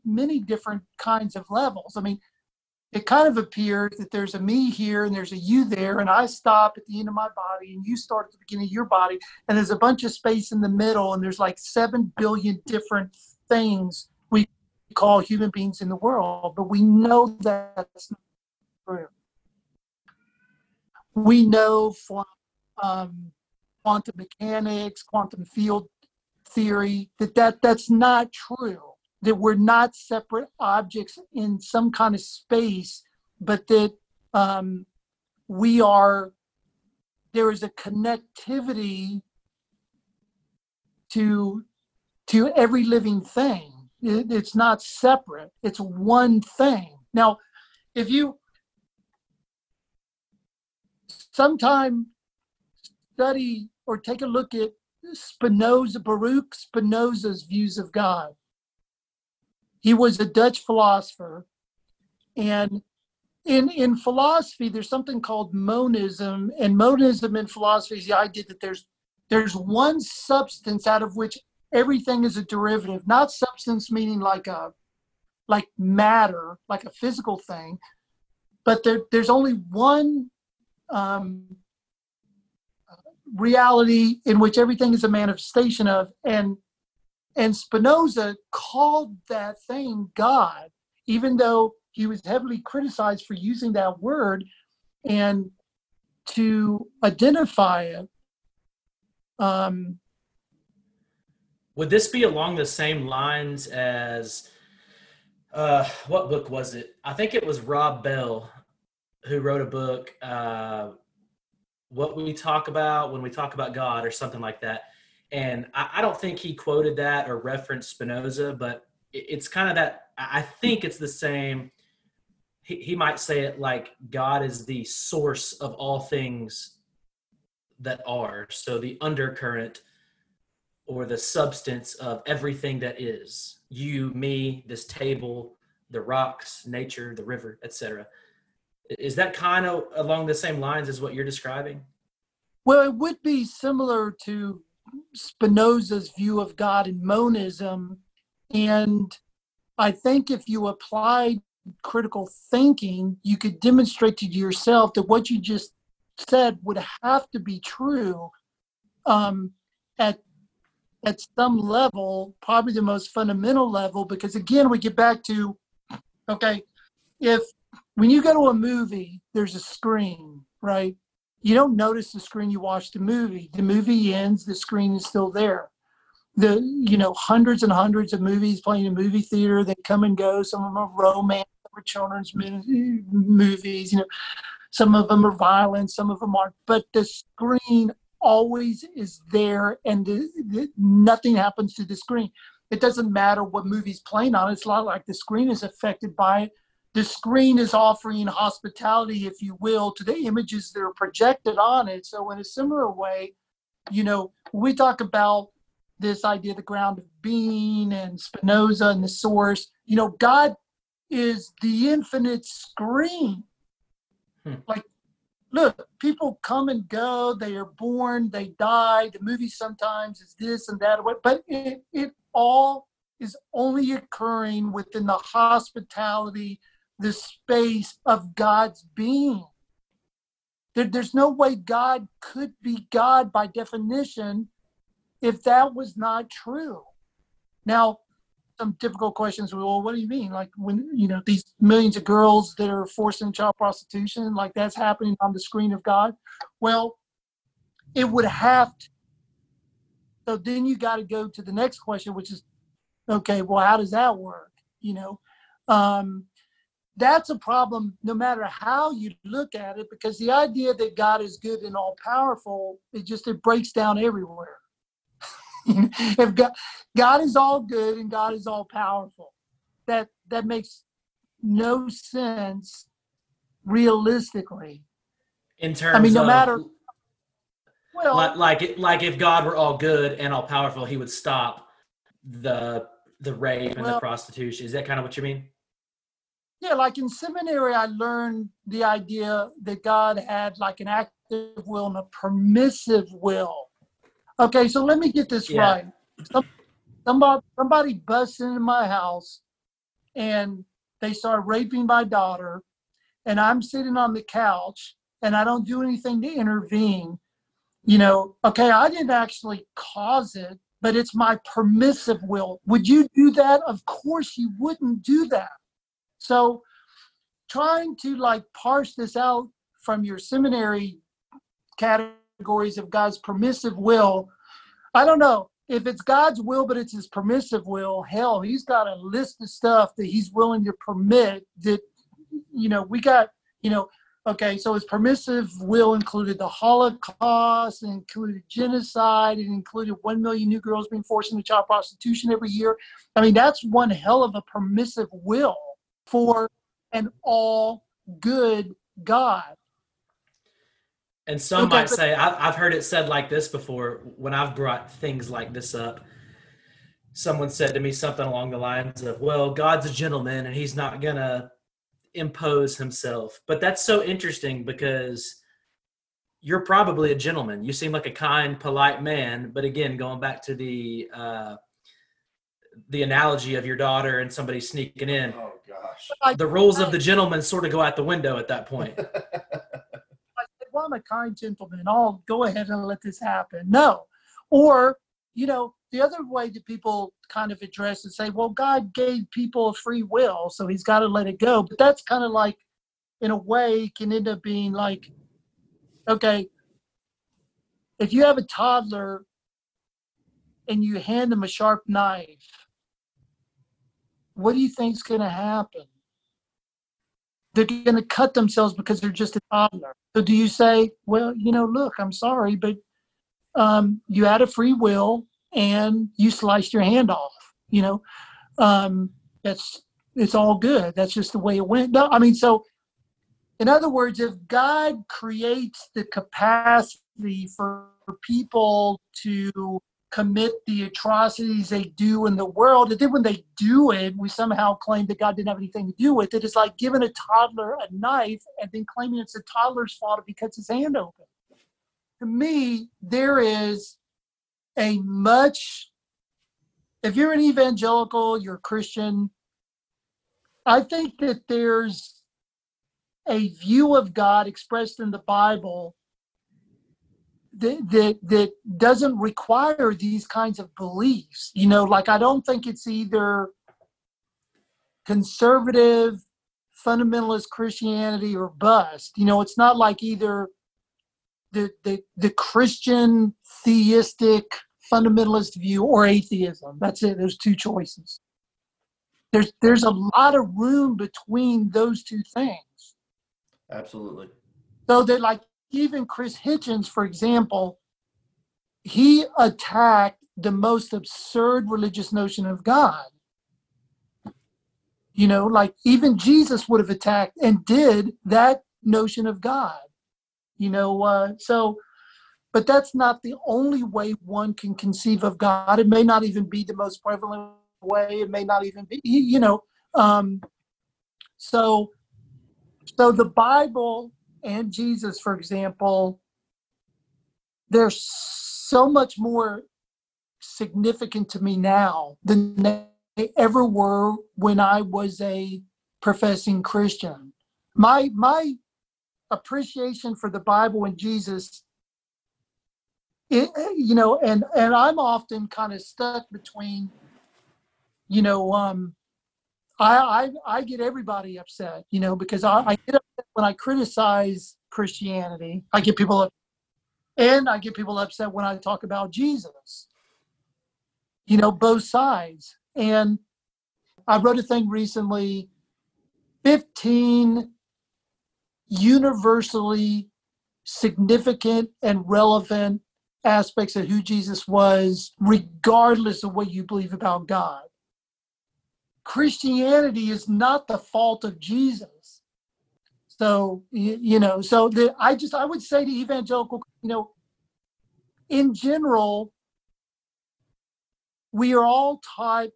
many different kinds of levels. I mean, it kind of appears that there's a me here and there's a you there, and I stop at the end of my body and you start at the beginning of your body, and there's a bunch of space in the middle, and there's like seven billion different things we call human beings in the world, but we know that's not true. We know from um, quantum mechanics, quantum field theory, that, that that's not true, that we're not separate objects in some kind of space, but that um, we are, there is a connectivity to, to every living thing. It, it's not separate, it's one thing. Now, if you sometime study or take a look at Spinoza, Baruch Spinoza's views of God. He was a Dutch philosopher. And in, in philosophy, there's something called monism. And monism in philosophy is the idea that there's there's one substance out of which everything is a derivative, not substance meaning like a like matter, like a physical thing, but there, there's only one um, reality in which everything is a manifestation of and and spinoza called that thing god even though he was heavily criticized for using that word and to identify it um Would this be along the same lines as uh, what book was it? I think it was Rob Bell who wrote a book, uh, What We Talk About When We Talk About God, or something like that. And I, I don't think he quoted that or referenced Spinoza, but it, it's kind of that. I think it's the same. He, he might say it like God is the source of all things that are. So the undercurrent or the substance of everything that is you, me, this table, the rocks, nature, the river, etc. Is that kind of along the same lines as what you're describing? Well, it would be similar to Spinoza's view of God and monism. And I think if you applied critical thinking, you could demonstrate to yourself that what you just said would have to be true um, at at some level, probably the most fundamental level, because again, we get back to okay, if when you go to a movie, there's a screen, right? You don't notice the screen you watch the movie. The movie ends, the screen is still there. The you know hundreds and hundreds of movies playing in a movie theater. They come and go. Some of them are romance, are children's movies. You know, some of them are violent, some of them aren't. But the screen always is there and the, the, nothing happens to the screen. It doesn't matter what movie's playing on. It's not like the screen is affected by it. The screen is offering hospitality, if you will, to the images that are projected on it. So, in a similar way, you know, when we talk about this idea, the ground of being and Spinoza and the source, you know, God is the infinite screen. Hmm. Like look, people come and go. They are born, they die. The movie sometimes is this and that, but it, it all is only occurring within the hospitality, the space of God's being. There, there's no way God could be God by definition if that was not true. Now, some difficult questions. Well, what do you mean? Like when you know these millions of girls that are forced into child prostitution, like that's happening on the screen of God? Well, it would have to. So then you got to go to the next question, which is, okay, well, how does that work? You know, um, that's a problem no matter how you look at it, because the idea that God is good and all powerful, it just it breaks down everywhere. if God, God is all good and God is all powerful, that that makes no sense realistically. In terms, I mean, no of, matter. Well, like like, like if God were all good and all powerful, He would stop the the rape and well, the prostitution. Is that kind of what you mean? Yeah, like in seminary, I learned the idea that God had like an active will and a permissive will Okay, so let me get this yeah. right. Some, somebody somebody busts into my house and they start raping my daughter, and I'm sitting on the couch and I don't do anything to intervene. You know, okay, I didn't actually cause it, but it's my permissive will. Would you do that? Of course you wouldn't do that. So trying to like parse this out from your seminary category categories of God's permissive will. I don't know if it's God's will, but it's his permissive will. Hell, he's got a list of stuff that he's willing to permit that, you know, we got, you know, okay, so his permissive will included the Holocaust, included genocide, it included 1 million new girls being forced into child prostitution every year. I mean, that's one hell of a permissive will for an all good God. And some okay, might say, I've heard it said like this before when I've brought things like this up. Someone said to me something along the lines of, well, God's a gentleman and he's not going to impose himself. But that's so interesting because you're probably a gentleman. You seem like a kind, polite man. But again, going back to the, uh, the analogy of your daughter and somebody sneaking in. Oh gosh. The rules of the gentleman sort of go out the window at that point. I'm a kind gentleman. I'll go ahead and let this happen. No. Or, you know, the other way that people kind of address and say, well, God gave people free will, so he's got to let it go. But that's kind of like, in a way, can end up being like, okay, if you have a toddler and you hand them a sharp knife, what do you think's going to happen? They're going to cut themselves because they're just a toddler. So do you say, well, you know, look, I'm sorry, but um, you had a free will and you sliced your hand off. You know, um, that's it's all good. That's just the way it went. No, I mean, so in other words, if God creates the capacity for people to commit the atrocities they do in the world, and then when they do it, we somehow claim that God didn't have anything to do with it. It's like giving a toddler a knife and then claiming it's the toddler's fault if he cuts his hand open. To me, there is a much, if you're an evangelical, you're a Christian, I think that there's a view of God expressed in the Bible that, that that doesn't require these kinds of beliefs. You know, like I don't think it's either conservative fundamentalist Christianity or bust. You know, it's not like either the the, the Christian theistic fundamentalist view or atheism. That's it. There's two choices. There's there's a lot of room between those two things. Absolutely. So that like even Chris Hitchens, for example, he attacked the most absurd religious notion of God. You know, like even Jesus would have attacked and did that notion of God. You know, uh, so, but that's not the only way one can conceive of God. It may not even be the most prevalent way. It may not even be, you know. Um, so, so the Bible and Jesus, for example, they're so much more significant to me now than they ever were when I was a professing Christian. My my appreciation for the Bible and Jesus, it, you know, and and I'm often kind of stuck between, you know, um, I, I I get everybody upset, you know, because I, I get upset when I criticize Christianity. I get people up, and I get people upset when I talk about Jesus. You know, both sides. And I wrote a thing recently 15 universally significant and relevant aspects of who Jesus was, regardless of what you believe about God. Christianity is not the fault of Jesus. So you, know, so the, I just I would say to evangelical, you know, in general, we are all taught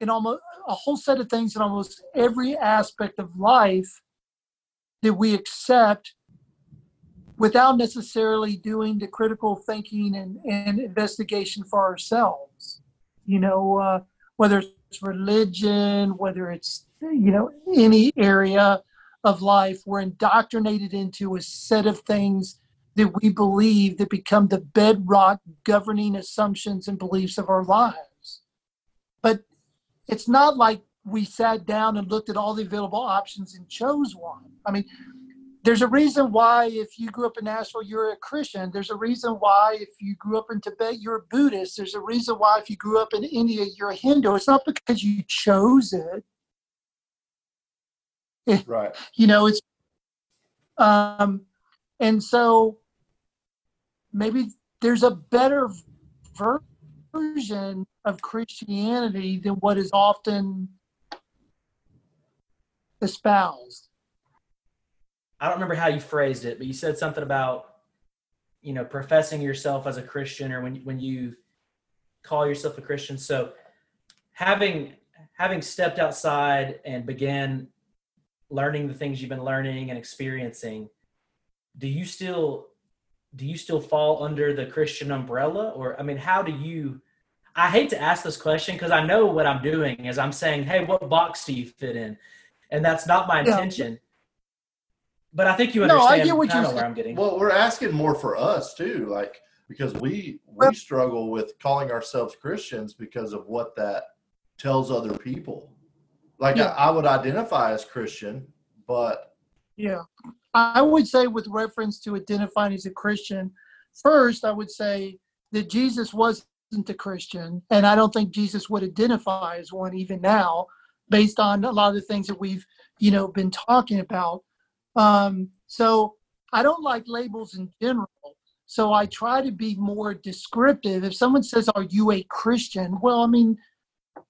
in almost a whole set of things in almost every aspect of life that we accept without necessarily doing the critical thinking and, and investigation for ourselves. You know, uh, whether it's religion, whether it's, you know, any area of life, we're indoctrinated into a set of things that we believe that become the bedrock governing assumptions and beliefs of our lives. But it's not like we sat down and looked at all the available options and chose one. I mean, there's a reason why if you grew up in Nashville, you're a Christian. There's a reason why if you grew up in Tibet, you're a Buddhist. There's a reason why if you grew up in India, you're a Hindu. It's not because you chose it. Right. You know, it's um and so maybe there's a better version of Christianity than what is often espoused. I don't remember how you phrased it, but you said something about, you know, professing yourself as a Christian or when when you call yourself a Christian. So having having stepped outside and began learning the things you've been learning and experiencing, do you still do you still fall under the Christian umbrella? Or I mean, how do you I hate to ask this question because I know what I'm doing is I'm saying, hey, what box do you fit in? And that's not my Yeah. Intention. But I think you No, I understand get what you're of where I'm getting. Well, we're asking more for us too, like because we Well- we struggle with calling ourselves Christians because of what that tells other people. Like Yeah. I, I would identify as Christian, but Yeah. I would say, with reference to identifying as a Christian, first, I would say that Jesus wasn't a Christian, and I don't think Jesus would identify as one even now, based on a lot of the things that we've you know been talking about. Um, so I don't like labels in general. So I try to be more descriptive. If someone says, "Are you a Christian?" Well, I mean,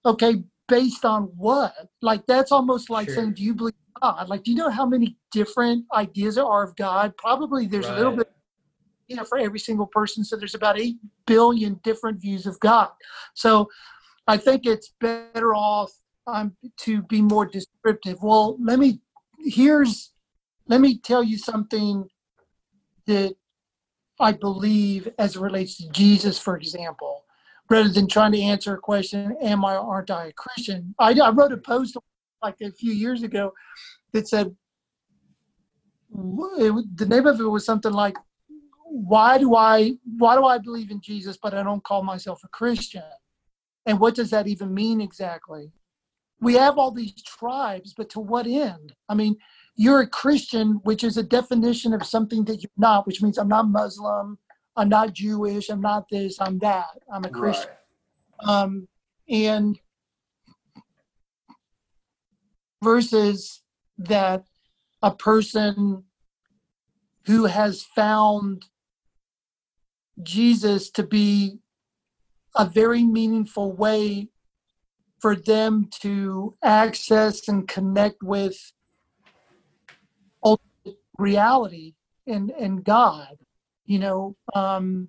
okay, based on what? Like that's almost like Sure. saying, "Do you believe God?" Like, do you know how many different ideas there are of God? Probably there's a little bit you know, for every single person. So there's about 8 billion different views of God. So I think it's better off um, to be more descriptive. Well, let me, here's, let me tell you something that I believe as it relates to Jesus, for example, rather than trying to answer a question, am I aren't I a Christian? I, I wrote a post like a few years ago that said, it, the name of it was something like why do I why do I believe in Jesus but I don't call myself a Christian? And what does that even mean exactly? We have all these tribes, but to what end? I mean, you're a Christian, which is a definition of something that you're not, which means I'm not Muslim, I'm not Jewish, I'm not this, I'm that. I'm a Christian. Right. Um, and versus that a person who has found Jesus to be a very meaningful way for them to access and connect with reality and, and God. You know, um,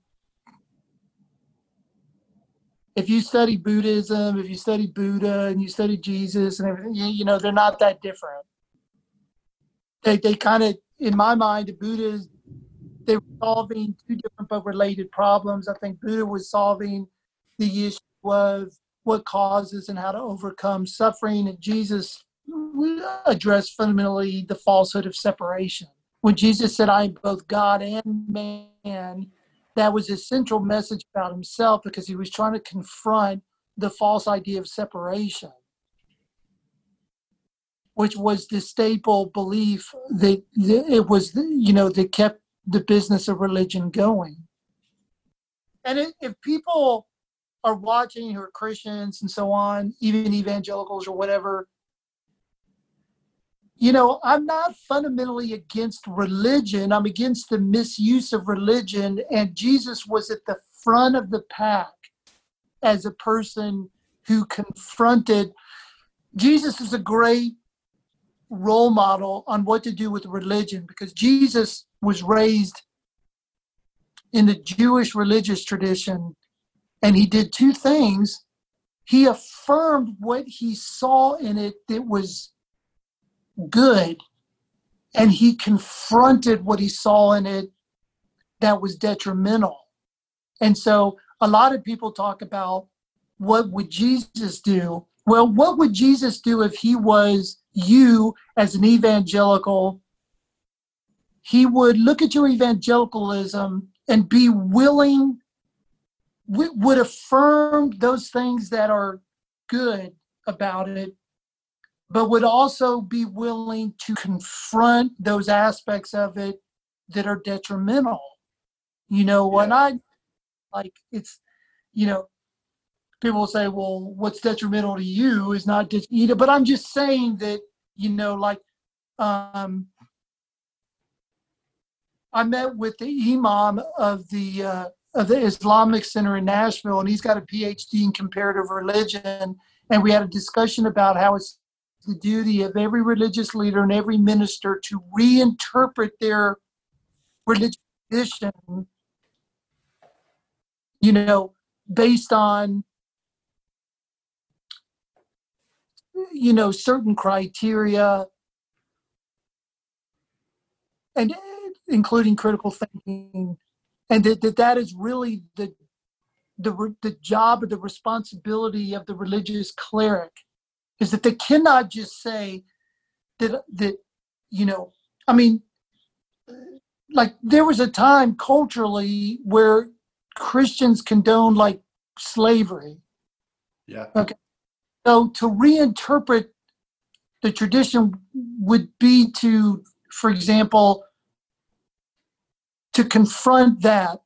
if you study Buddhism, if you study Buddha and you study Jesus and everything, you, you know, they're not that different. They, they kind of, in my mind, the Buddhas, they were solving two different but related problems. I think Buddha was solving the issue of what causes and how to overcome suffering, and Jesus addressed fundamentally the falsehood of separation. When Jesus said, I am both God and man, that was his central message about himself because he was trying to confront the false idea of separation, which was the staple belief that it was, you know, that kept the business of religion going. And if people are watching who are Christians and so on, even evangelicals or whatever, you know, I'm not fundamentally against religion. I'm against the misuse of religion. And Jesus was at the front of the pack as a person who confronted. Jesus is a great role model on what to do with religion because Jesus was raised in the Jewish religious tradition and he did two things. He affirmed what he saw in it that was good, and he confronted what he saw in it that was detrimental. And so a lot of people talk about what would Jesus do? Well, what would Jesus do if he was you as an evangelical? He would look at your evangelicalism and be willing would affirm those things that are good about it, but would also be willing to confront those aspects of it that are detrimental. You know, when Yeah. I like it's, you know, people will say, well, what's detrimental to you is not just, you know, but I'm just saying that, you know, like, um, I met with the imam of the uh, of the Islamic Center in Nashville, and he's got a PhD in comparative religion. And we had a discussion about how it's the duty of every religious leader and every minister to reinterpret their religious tradition, you know, based on you know certain criteria and including critical thinking and that that, that is really the the the job or the responsibility of the religious cleric is that they cannot just say that that you know i mean like there was a time culturally where christians condoned like slavery Yeah. Okay. So to reinterpret the tradition would be to, for example, to confront that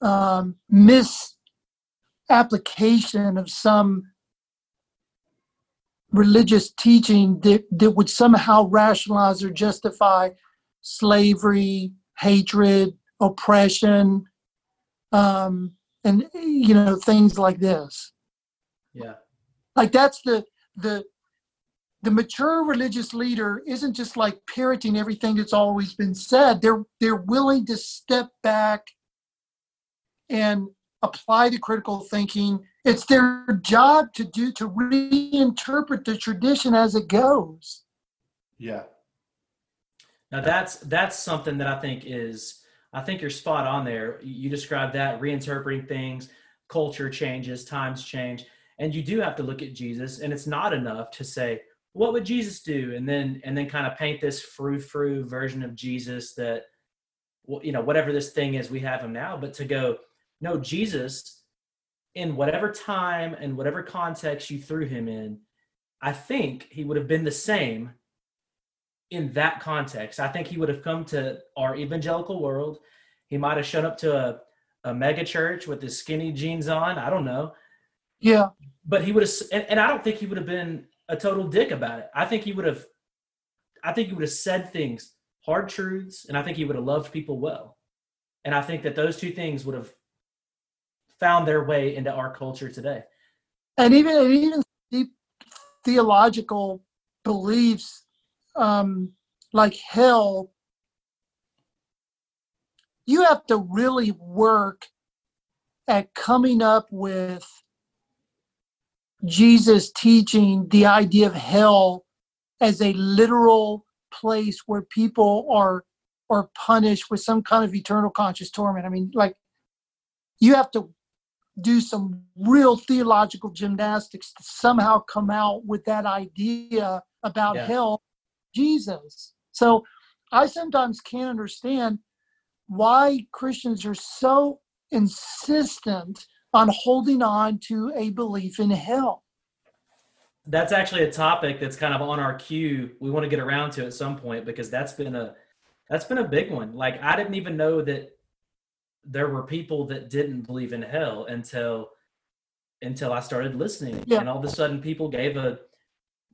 um, mis application of some religious teaching that, that would somehow rationalize or justify slavery, hatred, oppression, um, and you know things like this. Yeah. Like that's the the the mature religious leader isn't just like parroting everything that's always been said. They're they're willing to step back and apply the critical thinking. It's their job to do to reinterpret the tradition as it goes. Yeah. Now that's that's something that I think is I think you're spot on there. You described that reinterpreting things, culture changes, times change, and you do have to look at Jesus. And it's not enough to say, "What would Jesus do?" and then and then kind of paint this frou frou version of Jesus that, you know, whatever this thing is, we have him now. But to go, no, Jesus, in whatever time and whatever context you threw him in, I think he would have been the same in that context. I think he would have come to our evangelical world. He might have shown up to a, a mega church with his skinny jeans on. I don't know. Yeah. But he would have, and, and I don't think he would have been a total dick about it. I think he would have, I think he would have said things, hard truths, and I think he would have loved people well. And I think that those two things would have found their way into our culture today. And even and even deep theological beliefs um, like hell, you have to really work at coming up with Jesus teaching the idea of hell as a literal place where people are are punished with some kind of eternal conscious torment. I mean, like you have to do some real theological gymnastics to somehow come out with that idea about Yeah. hell Jesus. So I sometimes can't understand why Christians are so insistent on holding on to a belief in hell. That's actually a topic that's kind of on our queue. We want to get around to at some point because that's been a that's been a big one. Like I didn't even know that there were people that didn't believe in hell until until I started listening. Yeah. And all of a sudden people gave a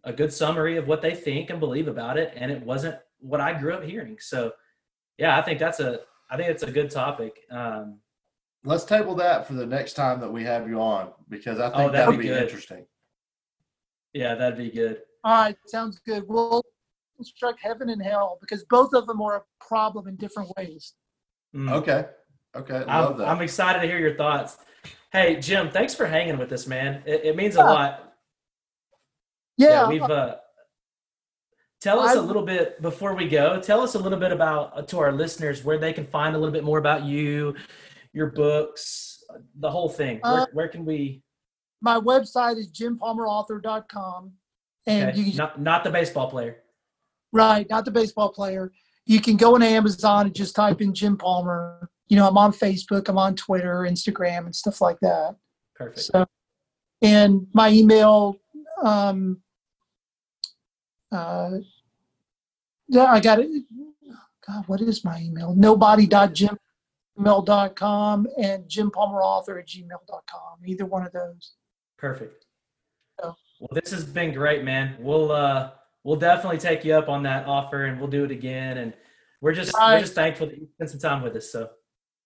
a good summary of what they think and believe about it and it wasn't what I grew up hearing. So yeah, I think that's a I think it's a good topic. Um Let's table that for the next time that we have you on because I think Oh, that'd that'll be be interesting. yeah, that'd be good. All right, sounds good. We'll construct heaven and hell because both of them are a problem in different ways. Mm. Okay. Okay. Love I'm, that. I'm excited to hear your thoughts. Hey, Jim, thanks for hanging with us, man. It, it means a lot. Yeah, we've uh, tell us a I- little bit before we go. Tell us a little bit about uh, to our listeners where they can find a little bit more about you, your books, the whole thing. Where, Uh, where can we? my website is jimpalmerauthor.com. And Okay, you can not not the baseball player. Right, not the baseball player. You can go on Amazon and just type in Jim Palmer. You know, I'm on Facebook, I'm on Twitter, Instagram, and stuff like that. Perfect. So, and my email, um, uh, yeah, I got it. God, what is my email? Nobody.gmail.com and jimpalmerauthor at gmail.com. Either one of those. Perfect. So- Well, this has been great, man. We'll uh we'll definitely take you up on that offer and we'll do it again. And we're just we're just thankful that you spent some time with us. So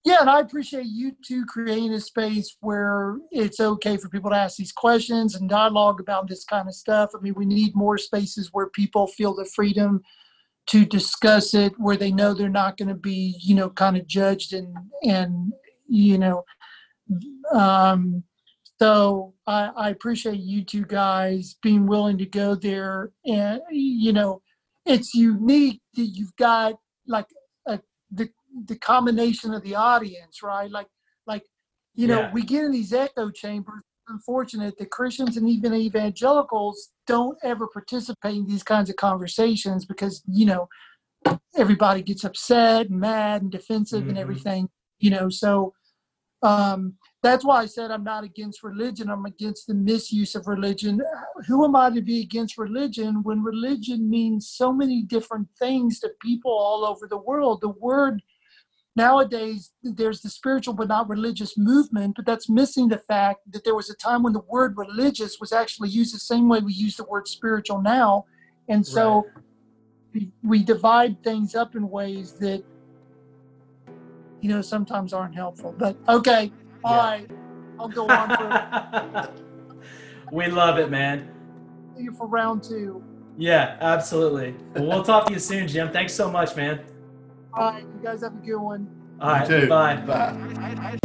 Yeah, and I appreciate you two creating a space where it's okay for people to ask these questions and dialogue about this kind of stuff. I mean, we need more spaces where people feel the freedom to discuss it, where they know they're not going to be, you know, kind of judged and and you know. Um, so I, I appreciate you two guys being willing to go there, and you know, it's unique that you've got like a the the combination of the audience, right? Like, like, you know, Yeah. we get in these echo chambers. Unfortunate that Christians and even evangelicals don't ever participate in these kinds of conversations because you know everybody gets upset and mad and defensive and Mhm. everything. You know, so um, that's why I said I'm not against religion. I'm against the misuse of religion. Who am I to be against religion when religion means so many different things to people all over the world? The word nowadays there's the spiritual but not religious movement, but that's missing the fact that there was a time when the word religious was actually used the same way we use the word spiritual now. And so we, we divide things up in ways that, you know, sometimes aren't helpful. But okay, all Yeah. right, I'll go on for, we love it, man. see you for round two. Yeah, absolutely. Well, we'll talk to you soon, Jim. Thanks so much, man. All right, you guys have a good one. All right, You bye. Bye.